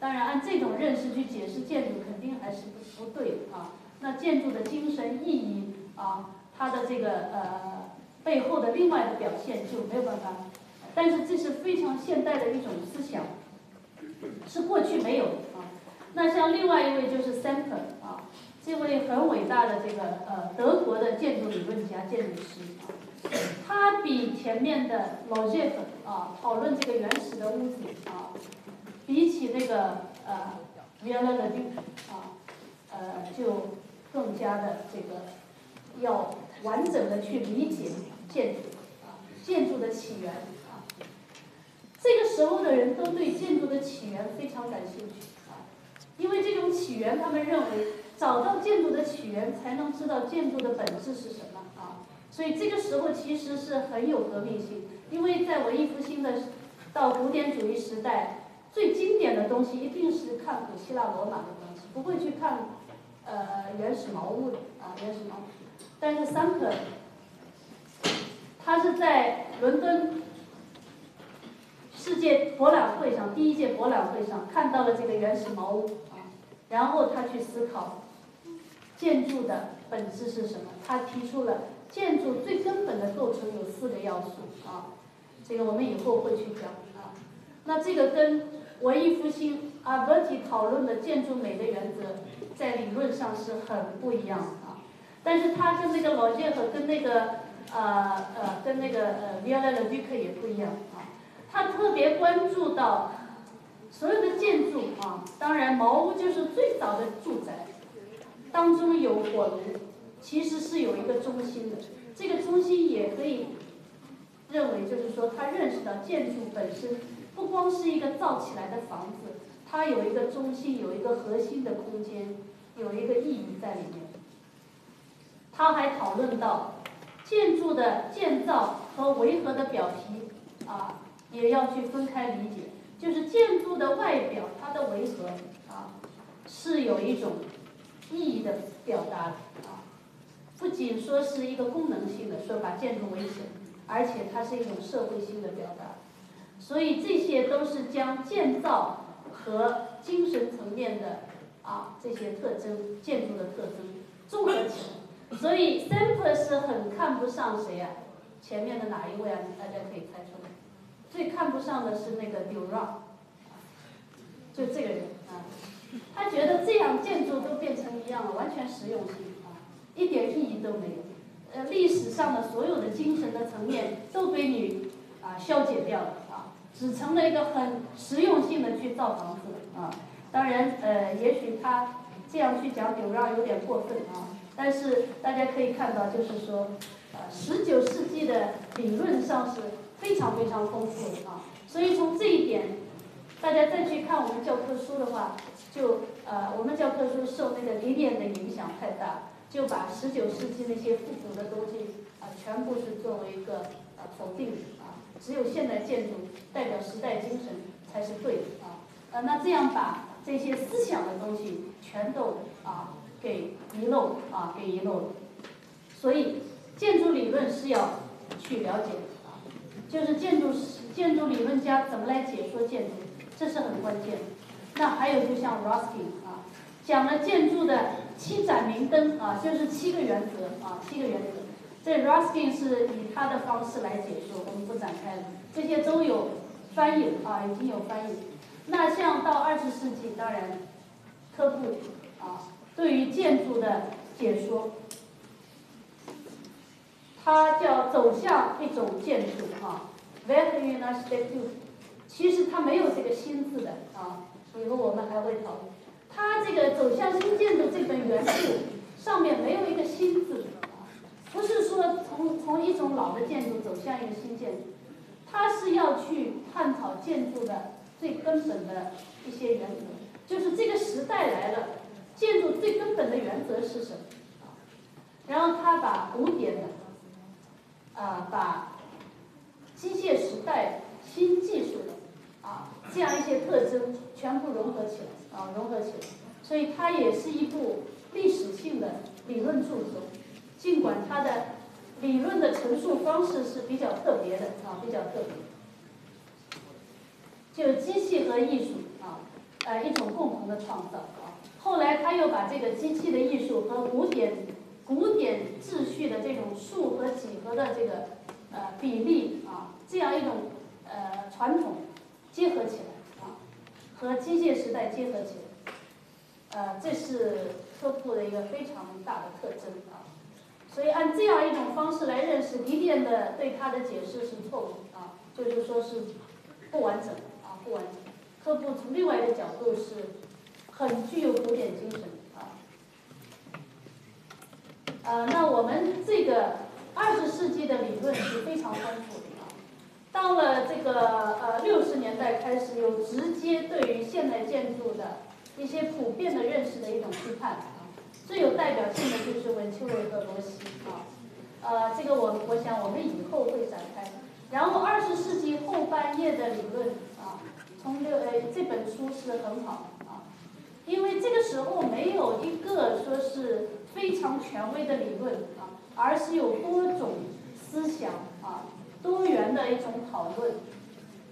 当然，按这种认识去解释建筑，肯定还是不不对啊。那建筑的精神意义啊，它的这个呃背后的另外的表现就没有办法。但是这是非常现代的一种思想，是过去没有的啊。那像另外一位就是 Semper 啊。这位很伟大的这个呃德国的建筑理论家、建筑师啊，他比前面的老杰夫啊讨论这个原始的屋子啊，比起那个呃 v i o l a d u 啊，呃就更加的这个要完整的去理解建筑啊，建筑的起源啊。这个时候的人都对建筑的起源非常感兴趣啊，因为这种起源，他们认为。找到建筑的起源，才能知道建筑的本质是什么啊！所以这个时候其实是很有革命性，因为在文艺复兴的到古典主义时代，最经典的东西一定是看古希腊罗马的东西，不会去看呃原始茅屋的啊原始茅屋。但是桑克，他是在伦敦世界博览会上第一届博览会上看到了这个原始茅屋啊。然后他去思考建筑的本质是什么。他提出了建筑最根本的构成有四个要素啊，这个我们以后会去讲啊。那这个跟文艺复兴啊伯提讨论的建筑美的原则，在理论上是很不一样的啊。但是他跟那个老建和跟那个呃呃跟那个呃维埃勒吕克也不一样啊。他特别关注到所有的建筑啊，当然茅屋就是最早的住宅，当中有火炉，其实是有一个中心的。这个中心也可以认为，就是说他认识到建筑本身不光是一个造起来的房子，它有一个中心，有一个核心的空间，有一个意义在里面。他还讨论到建筑的建造和维和的表皮啊。也要去分开理解，就是建筑的外表，它的维和啊，是有一种意义的表达啊，不仅说是一个功能性的，说把建筑围起来，而且它是一种社会性的表达，所以这些都是将建造和精神层面的啊这些特征，建筑的特征综合起来，所以 Semper 是很看不上谁啊？前面的哪一位啊？大家可以猜出来。最看不上的是那个 Durand，就这个人啊，他觉得这样建筑都变成一样了，完全实用性啊，一点意义都没有。呃，历史上的所有的精神的层面都被你啊消解掉了，只成了一个很实用性的去造房子啊。当然，呃，也许他这样去讲纽曼有点过分啊，但是大家可以看到，就是说，呃，十九世纪的理论上是。非常非常丰富的啊，所以从这一点，大家再去看我们教科书的话，就呃，我们教科书受那个理念的影响太大，就把十九世纪那些复古的东西啊，全部是作为一个呃否定，只有现代建筑代表时代精神才是对的啊，呃，那这样把这些思想的东西全都啊给遗漏啊给遗漏了，所以建筑理论是要去了解啊。就是建筑师、建筑理论家怎么来解说建筑，这是很关键。那还有就像 Ruskin 啊，讲了建筑的七盏明灯啊，就是七个原则啊，七个原则。这 Ruskin 是以他的方式来解说，我们不展开了。这些都有翻译啊，已经有翻译。那像到二十世纪，当然科布啊，对于建筑的解说。它叫走向一种建筑啊 v e r u n a s t e t u 其实它没有这个新字的啊，以后我们还会讨论。它这个走向新建筑这本原著上面没有一个新字，不是说从从一种老的建筑走向一个新建筑，它是要去探讨建筑的最根本的一些原则，就是这个时代来了，建筑最根本的原则是什么？然后他把古典的。啊，把机械时代新技术的啊这样一些特征全部融合起来啊，融合起来，所以它也是一部历史性的理论著作。尽管他的理论的陈述方式是比较特别的啊，比较特别。就机器和艺术啊，呃，一种共同的创造啊。后来他又把这个机器的艺术和古典。古典秩序的这种数和几何的这个呃比例啊，这样一种呃传统结合起来啊，和机械时代结合起来，呃，这是科布的一个非常大的特征啊。所以按这样一种方式来认识迪电的对他的解释是错误啊，就是说是不完整啊，不完整。科布从另外一个角度是很具有古典精神啊。呃，那我们这个二十世纪的理论是非常丰富的啊。到了这个呃六十年代开始，有直接对于现代建筑的一些普遍的认识的一种批判。最有代表性的就是文丘维和罗西啊。呃，这个我我想我们以后会展开。然后二十世纪后半叶的理论啊，从六呃这本书是很好啊，因为这个时候没有一个说是。非常权威的理论啊，而是有多种思想啊，多元的一种讨论，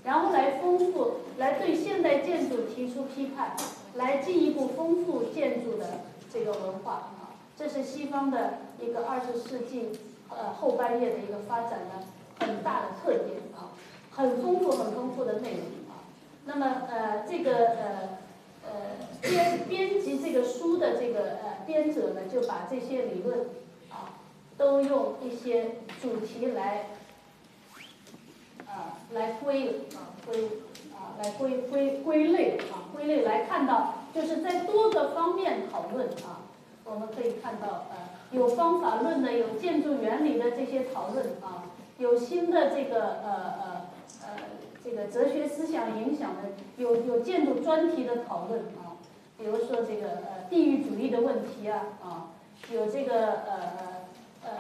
然后来丰富，来对现代建筑提出批判，来进一步丰富建筑的这个文化啊。这是西方的一个二十世纪呃后半叶的一个发展的很大的特点啊，很丰富很丰富的内容啊。那么呃这个呃呃编编辑这个书的这个呃编者呢，就把这些理论啊都用一些主题来啊来归啊归啊来归归归类啊归类来看到，就是在多个方面讨论啊。我们可以看到，呃，有方法论的，有建筑原理的这些讨论啊，有新的这个呃呃呃这个哲学思想影响的，有有建筑专题的讨论啊，比如说这个呃地域主义的问题啊啊，有这个呃呃呃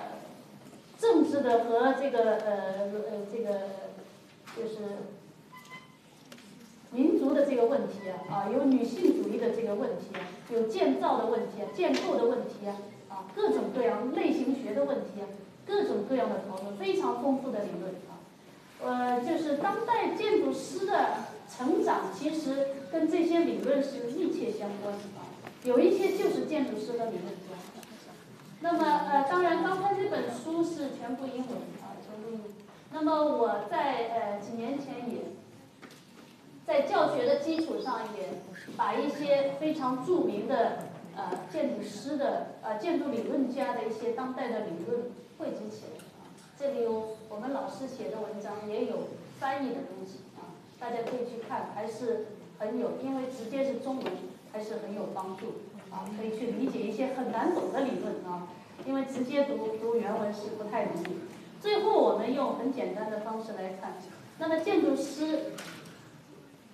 政治的和这个呃呃这个就是。民族的这个问题啊，有女性主义的这个问题，有建造的问题，建构的问题啊，各种各样类型学的问题，各种各样的讨论，非常丰富的理论啊，呃，就是当代建筑师的成长，其实跟这些理论是密切相关的，有一些就是建筑师的理论家。那么呃，当然刚才这本书是全部英文啊，全部英文。那么我在呃几年前也。在教学的基础上，也把一些非常著名的呃建筑师的呃建筑理论家的一些当代的理论汇集起来啊。这里有我们老师写的文章，也有翻译的东西啊，大家可以去看，还是很有，因为直接是中文，还是很有帮助啊，可以去理解一些很难懂的理论啊，因为直接读读原文是不太容易。最后我们用很简单的方式来看，那么建筑师。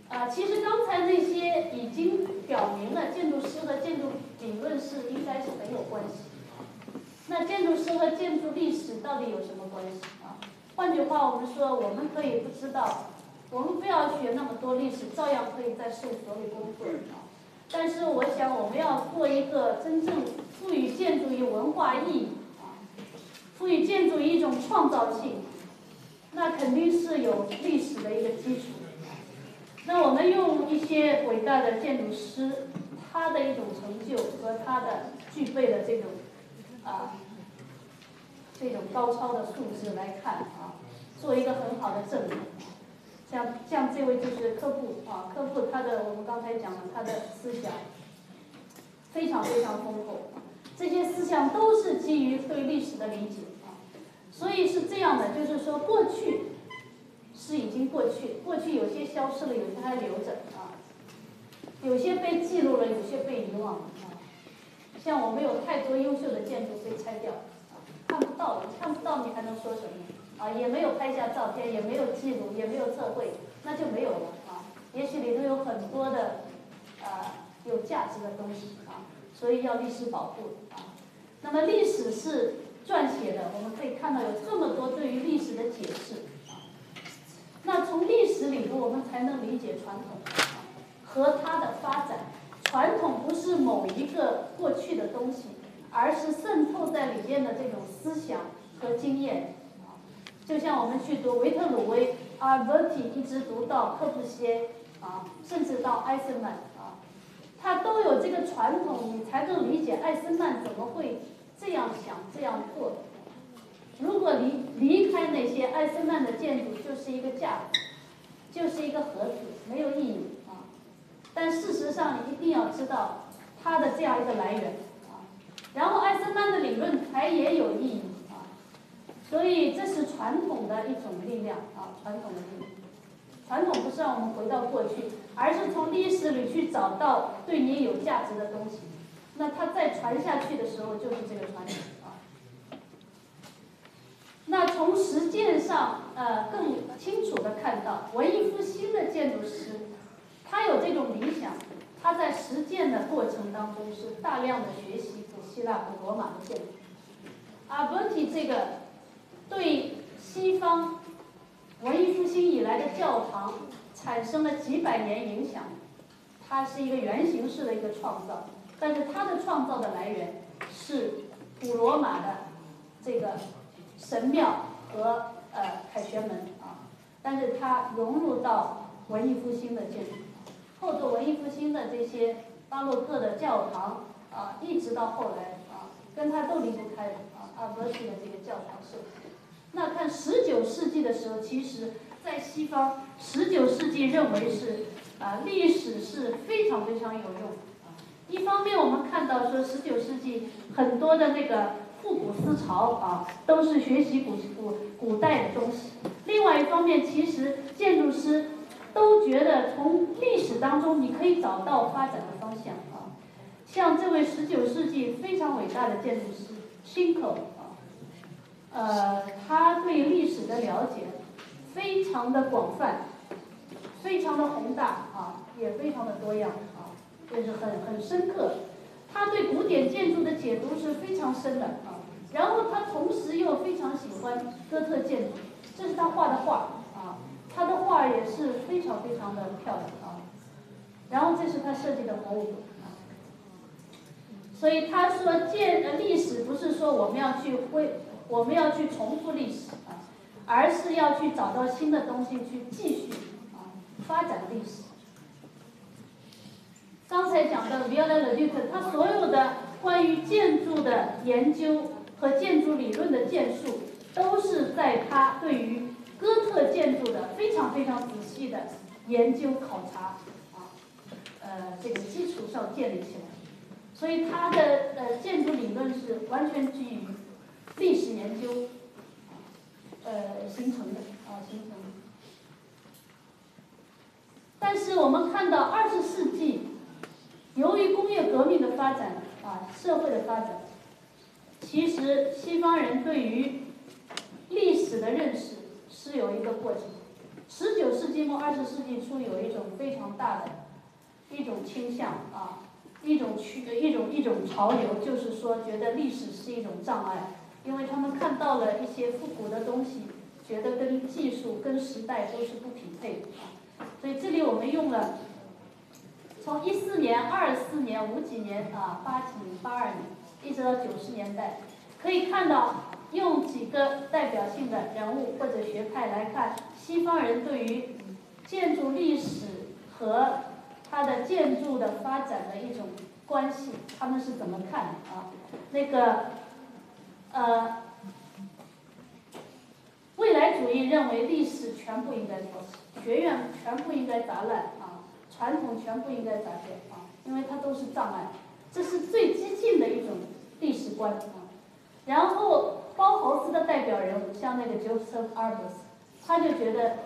啊，其实刚才那些已经表明了建筑师和建筑理论是应该是很有关系。那建筑师和建筑历史到底有什么关系啊？换句话我们说，我们可以不知道，我们不要学那么多历史，照样可以在事务所里工作。但是我想，我们要做一个真正赋予建筑以文化意义啊，赋予建筑一种创造性，那肯定是有历史的一个基础。那我们用一些伟大的建筑师，他的一种成就和他的具备的这种啊这种高超的素质来看啊，做一个很好的证明。像像这位就是科布啊，科布他的我们刚才讲了他的思想非常非常丰富，这些思想都是基于对历史的理解啊，所以是这样的，就是说过去。是已经过去，过去有些消失了，有些还留着啊，有些被记录了，有些被遗忘了啊。像我们有太多优秀的建筑被拆掉，啊，看不到了，看不到你还能说什么？啊，也没有拍下照片，也没有记录，也没有测绘，那就没有了啊。也许里头有很多的啊有价值的东西啊，所以要历史保护啊。那么历史是撰写的，我们可以看到有这么多对于历史的解释。那从历史里头，我们才能理解传统和它的发展。传统不是某一个过去的东西，而是渗透在里面的这种思想和经验。就像我们去读维特鲁威、阿尔伯提，一直读到柯布西耶啊，甚至到艾森曼啊，他都有这个传统，你才能理解艾森曼怎么会这样想、这样做。如果离离开那些艾森曼的建筑，就是一个架子，就是一个盒子，没有意义啊。但事实上，一定要知道它的这样一个来源啊。然后，艾森曼的理论才也有意义啊。所以，这是传统的一种力量啊，传统的力量。传统不是让我们回到过去，而是从历史里去找到对你有价值的东西。那它再传下去的时候，就是这个传统。那从实践上，呃，更清楚的看到文艺复兴的建筑师，他有这种理想，他在实践的过程当中是大量的学习古希腊、古罗马的建筑。阿伯提这个对西方文艺复兴以来的教堂产生了几百年影响，它是一个原型式的一个创造，但是它的创造的来源是古罗马的这个。神庙和呃凯旋门啊，但是它融入到文艺复兴的建筑，后头文艺复兴的这些巴洛克的教堂啊，一直到后来啊，跟它都离不开啊，阿波提的这个教堂设计。那看十九世纪的时候，其实在西方，十九世纪认为是啊，历史是非常非常有用。一方面，我们看到说十九世纪很多的那个复古思潮啊，都是学习古古古代的东西。另外一方面，其实建筑师都觉得从历史当中你可以找到发展的方向啊。像这位十九世纪非常伟大的建筑师 s h i n k o 啊，呃，他对历史的了解非常的广泛，非常的宏大啊，也非常的多样啊。就是很很深刻，他对古典建筑的解读是非常深的。然后他同时又非常喜欢哥特建筑，这是他画的画啊，他的画也是非常非常的漂亮啊。然后这是他设计的博物馆啊。所以他说建呃历史不是说我们要去恢，我们要去重复历史啊，而是要去找到新的东西去继续啊发展历史。刚才讲的 v i o l a l e d u c 他所有的关于建筑的研究和建筑理论的建树，都是在他对于哥特建筑的非常非常仔细的研究考察啊，呃，这个基础上建立起来。所以他的呃建筑理论是完全基于历史研究呃形成的啊形成的。但是我们看到二十世纪。由于工业革命的发展啊，社会的发展，其实西方人对于历史的认识是有一个过程。十九世纪末二十世纪初有一种非常大的一种倾向啊，一种趋一种一种潮流，就是说觉得历史是一种障碍，因为他们看到了一些复古的东西，觉得跟技术跟时代都是不匹配。所以这里我们用了。从一四年、二四年、五几年啊，八几年、八二年，一直到九十年代，可以看到用几个代表性的人物或者学派来看西方人对于建筑历史和它的建筑的发展的一种关系，他们是怎么看的啊？那个呃，未来主义认为历史全部应该抛弃，学院全部应该砸烂。传统全部应该改变啊，因为它都是障碍，这是最激进的一种历史观啊。然后包豪斯的代表人物像那个 Joseph Arbus，他就觉得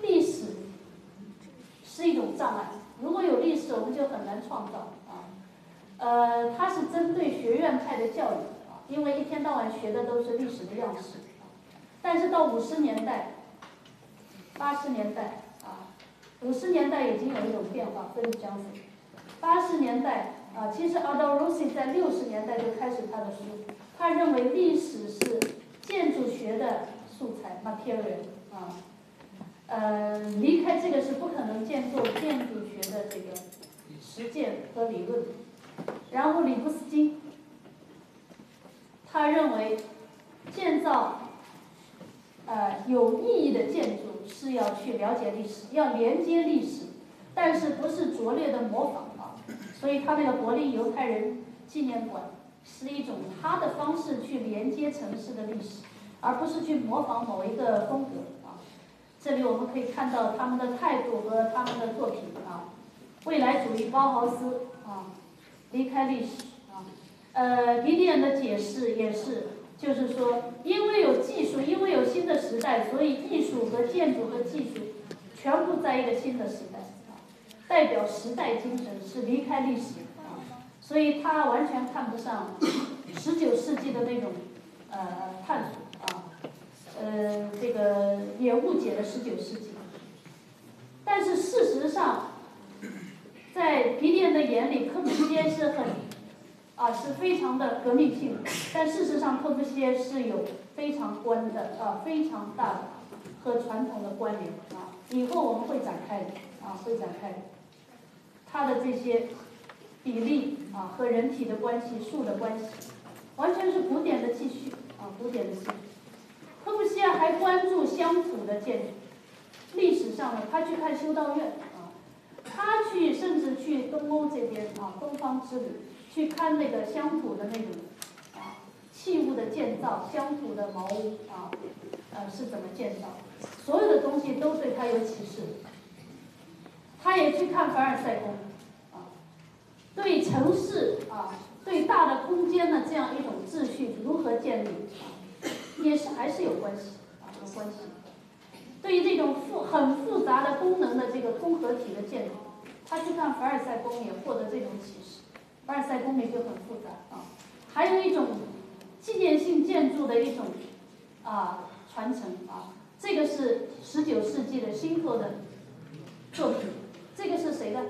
历史是一种障碍，如果有历史，我们就很难创造啊。呃，他是针对学院派的教育啊，因为一天到晚学的都是历史的样式。但是到五十年代、八十年代。五十年代已经有一种变化，分相似。八十年代啊，其实 Aldo Rossi 在六十年代就开始他的书，他认为历史是建筑学的素材 （material） 啊，呃，离开这个是不可能建构建筑学的这个实践和理论。然后里布斯金，他认为建造呃有意义的建筑。是要去了解历史，要连接历史，但是不是拙劣的模仿啊？所以他那个柏林犹太人纪念馆是一种他的方式去连接城市的历史，而不是去模仿某一个风格啊。这里我们可以看到他们的态度和他们的作品啊，未来主义包豪斯啊，离开历史啊，呃，迪迪恩的解释也是。就是说，因为有技术，因为有新的时代，所以艺术和建筑和技术全部在一个新的时代，代表时代精神是离开历史啊，所以他完全看不上十九世纪的那种呃探索啊，呃这个也误解了十九世纪，但是事实上，在皮迪恩的眼里，科布西耶是很。啊，是非常的革命性，但事实上，科布西耶是有非常关的啊，非常大的和传统的关联啊。以后我们会展开的啊，会展开的。他的这些比例啊和人体的关系、树的关系，完全是古典的继续啊，古典的继续。科布西耶还关注乡土的建筑，历史上呢，他去看修道院啊，他去甚至去东欧这边啊，东方之旅去看那个乡土的那种啊器物的建造，乡土的茅屋啊，呃是怎么建造，所有的东西都对他有启示。他也去看凡尔赛宫啊，对城市啊，对大的空间的这样一种秩序如何建立，也是还是有关系啊，有关系。对于这种复很复杂的功能的这个综合体的建筑，他去看凡尔赛宫也获得这种启示。凡尔赛宫也就很复杂啊，还有一种纪念性建筑的一种啊传承啊，这个是十九世纪的新科的作品。这个是谁的？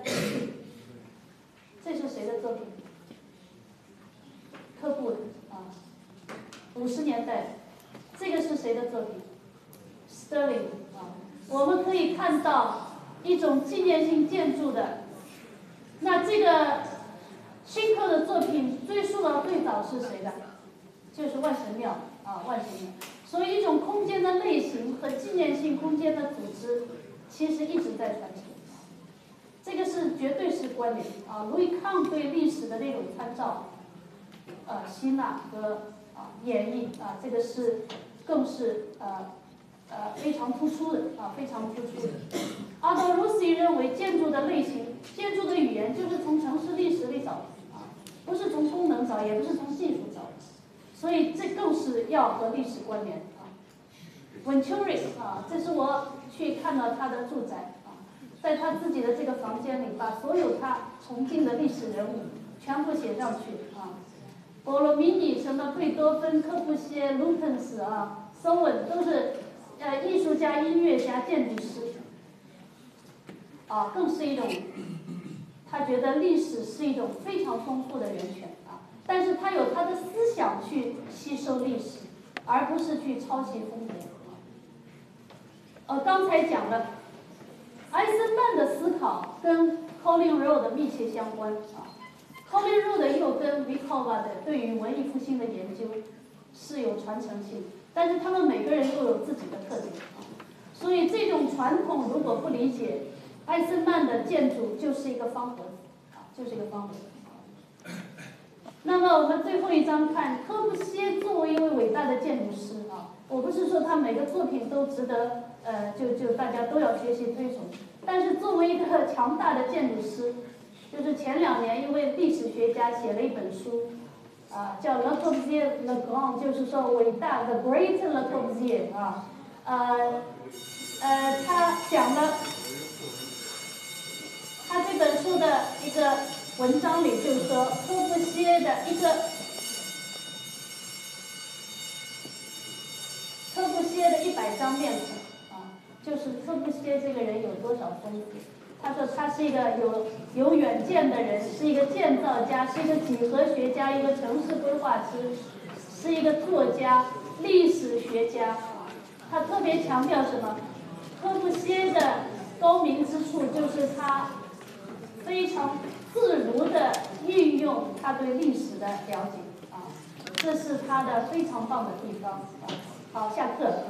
这是谁的作品？科布的啊，五十年代。这个是谁的作品？Sterling 啊。我们可以看到一种纪念性建筑的。那这个新科的作品追溯到最早是谁的？就是万神庙啊，万神庙。所以一种空间的类型和纪念性空间的组织，其实一直在传承。这个是绝对是关联啊，路易康对历史的那种参照，呃，吸纳和啊演绎啊，这个是更是呃呃非常突出的啊，非常突出的。阿道鲁西认为建筑的类型、建筑的语言就是从城市历史里找，不是从功能找，也不是从技术找，所以这更是要和历史关联啊。Venturi 啊，这是我去看到他的住宅啊。在他自己的这个房间里，把所有他崇敬的历史人物全部写上去啊。波罗米尼、什么贝多芬、科布西耶、卢滕斯啊、索文都是呃艺术家、音乐家、建筑师啊，更是一种他觉得历史是一种非常丰富的源泉啊。但是他有他的思想去吸收历史，而不是去抄袭风格。呃，刚才讲了。艾森曼的思考跟 Colin Road 密切相关啊，Colin Road 又跟 v i c o v a 的对于文艺复兴的研究是有传承性，但是他们每个人都有自己的特点啊，所以这种传统如果不理解，艾森曼的建筑就是一个方盒子啊，就是一个方盒子。那么我们最后一张看科布西耶作为一位伟大的建筑师啊，我不是说他每个作品都值得。呃，就就大家都要学习推崇，但是作为一个强大的建筑师，就是前两年一位历史学家写了一本书，啊，叫 Le Corbusier Le Grand，就是说伟大的 Great Le Corbusier 啊，呃，呃，他讲了，他这本书的一个文章里就说科布西耶的一个，科布西耶的一百张面孔啊。就是科布西耶这个人有多少风？他说他是一个有有远见的人，是一个建造家，是一个几何学家，一个城市规划师，是一个作家、历史学家。他特别强调什么？科布西耶的高明之处就是他非常自如的运用他对历史的了解啊，这是他的非常棒的地方啊。好，下课。